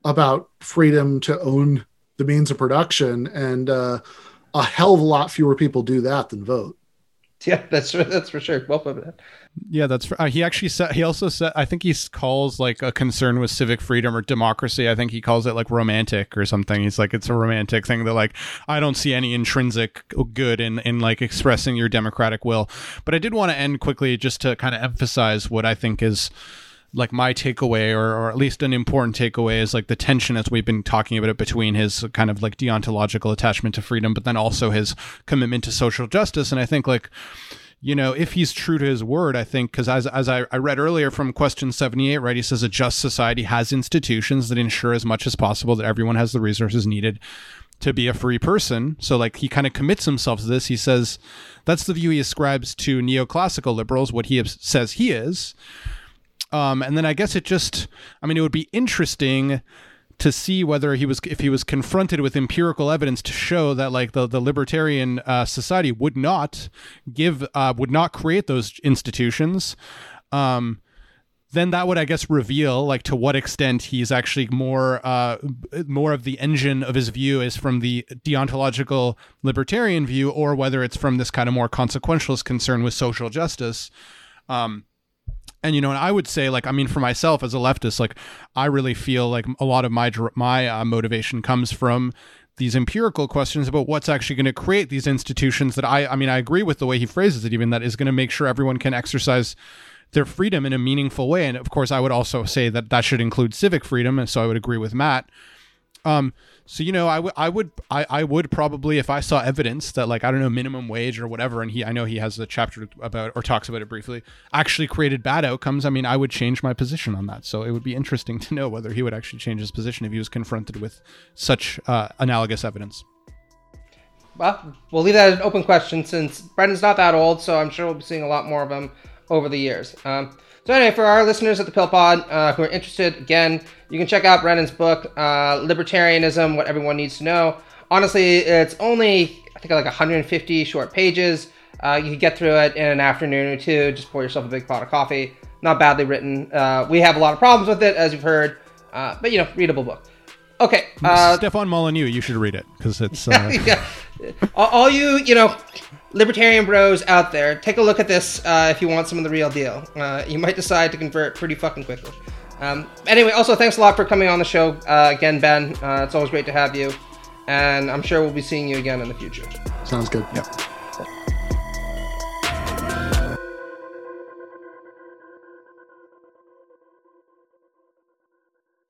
B: about freedom to own the means of production, and uh, a hell of a lot fewer people do that than vote.
A: Yeah, that's that's for sure. Well put.
C: Yeah, that's for, uh, he actually said he also said I think he calls like a concern with civic freedom or democracy. I think he calls it like romantic or something. He's like it's a romantic thing that like I don't see any intrinsic good in in like expressing your democratic will. But I did want to end quickly just to kind of emphasize what I think is like my takeaway or, or at least an important takeaway is like the tension as we've been talking about it between his kind of like deontological attachment to freedom but then also his commitment to social justice and i think like you know if he's true to his word i think because as, as I, I read earlier from question 78 right he says a just society has institutions that ensure as much as possible that everyone has the resources needed to be a free person. So like he kind of commits himself to this. He says that's the view he ascribes to neoclassical liberals, what he says he is. Um, and then I guess it just, I mean, it would be interesting to see whether he was, if he was confronted with empirical evidence to show that like the, the libertarian uh, society would not give, uh, would not create those institutions. Um, then that would i guess reveal like to what extent he's actually more uh more of the engine of his view is from the deontological libertarian view or whether it's from this kind of more consequentialist concern with social justice um and you know and i would say like i mean for myself as a leftist like i really feel like a lot of my my uh, motivation comes from these empirical questions about what's actually going to create these institutions that i i mean i agree with the way he phrases it even that is going to make sure everyone can exercise their freedom in a meaningful way. And of course i would also say that that should include civic freedom and so i would agree with matt um so you know, I would I would I, I would probably if I saw evidence that like I don't know minimum wage or whatever, and he I know he has a chapter about or talks about it briefly, actually created bad outcomes. I mean, I would change my position on that. So it would be interesting to know whether he would actually change his position if he was confronted with such uh, analogous evidence.
A: Well, we'll leave that as an open question since Brennan's not that old, so I'm sure we'll be seeing a lot more of him over the years. Um, so anyway, for our listeners at the Pill Pod uh, who are interested, again, you can check out Brennan's book, uh, Libertarianism: What Everyone Needs to Know. Honestly, it's only I think like 150 short pages. Uh, you can get through it in an afternoon or two. Just pour yourself a big pot of coffee. Not badly written. Uh, we have a lot of problems with it, as you've heard, uh, but you know, readable book. Okay,
C: uh, Stefan Molyneux, you should read it because it's
A: yeah. all you you know libertarian bros out there, take a look at this uh, if you want some of the real deal. Uh, you might decide to convert pretty fucking quickly. Um, anyway, also thanks a lot for coming on the show uh, again, Ben. Uh, it's always great to have you, and I'm sure we'll be seeing you again in the future.
B: Sounds good.
C: Yeah.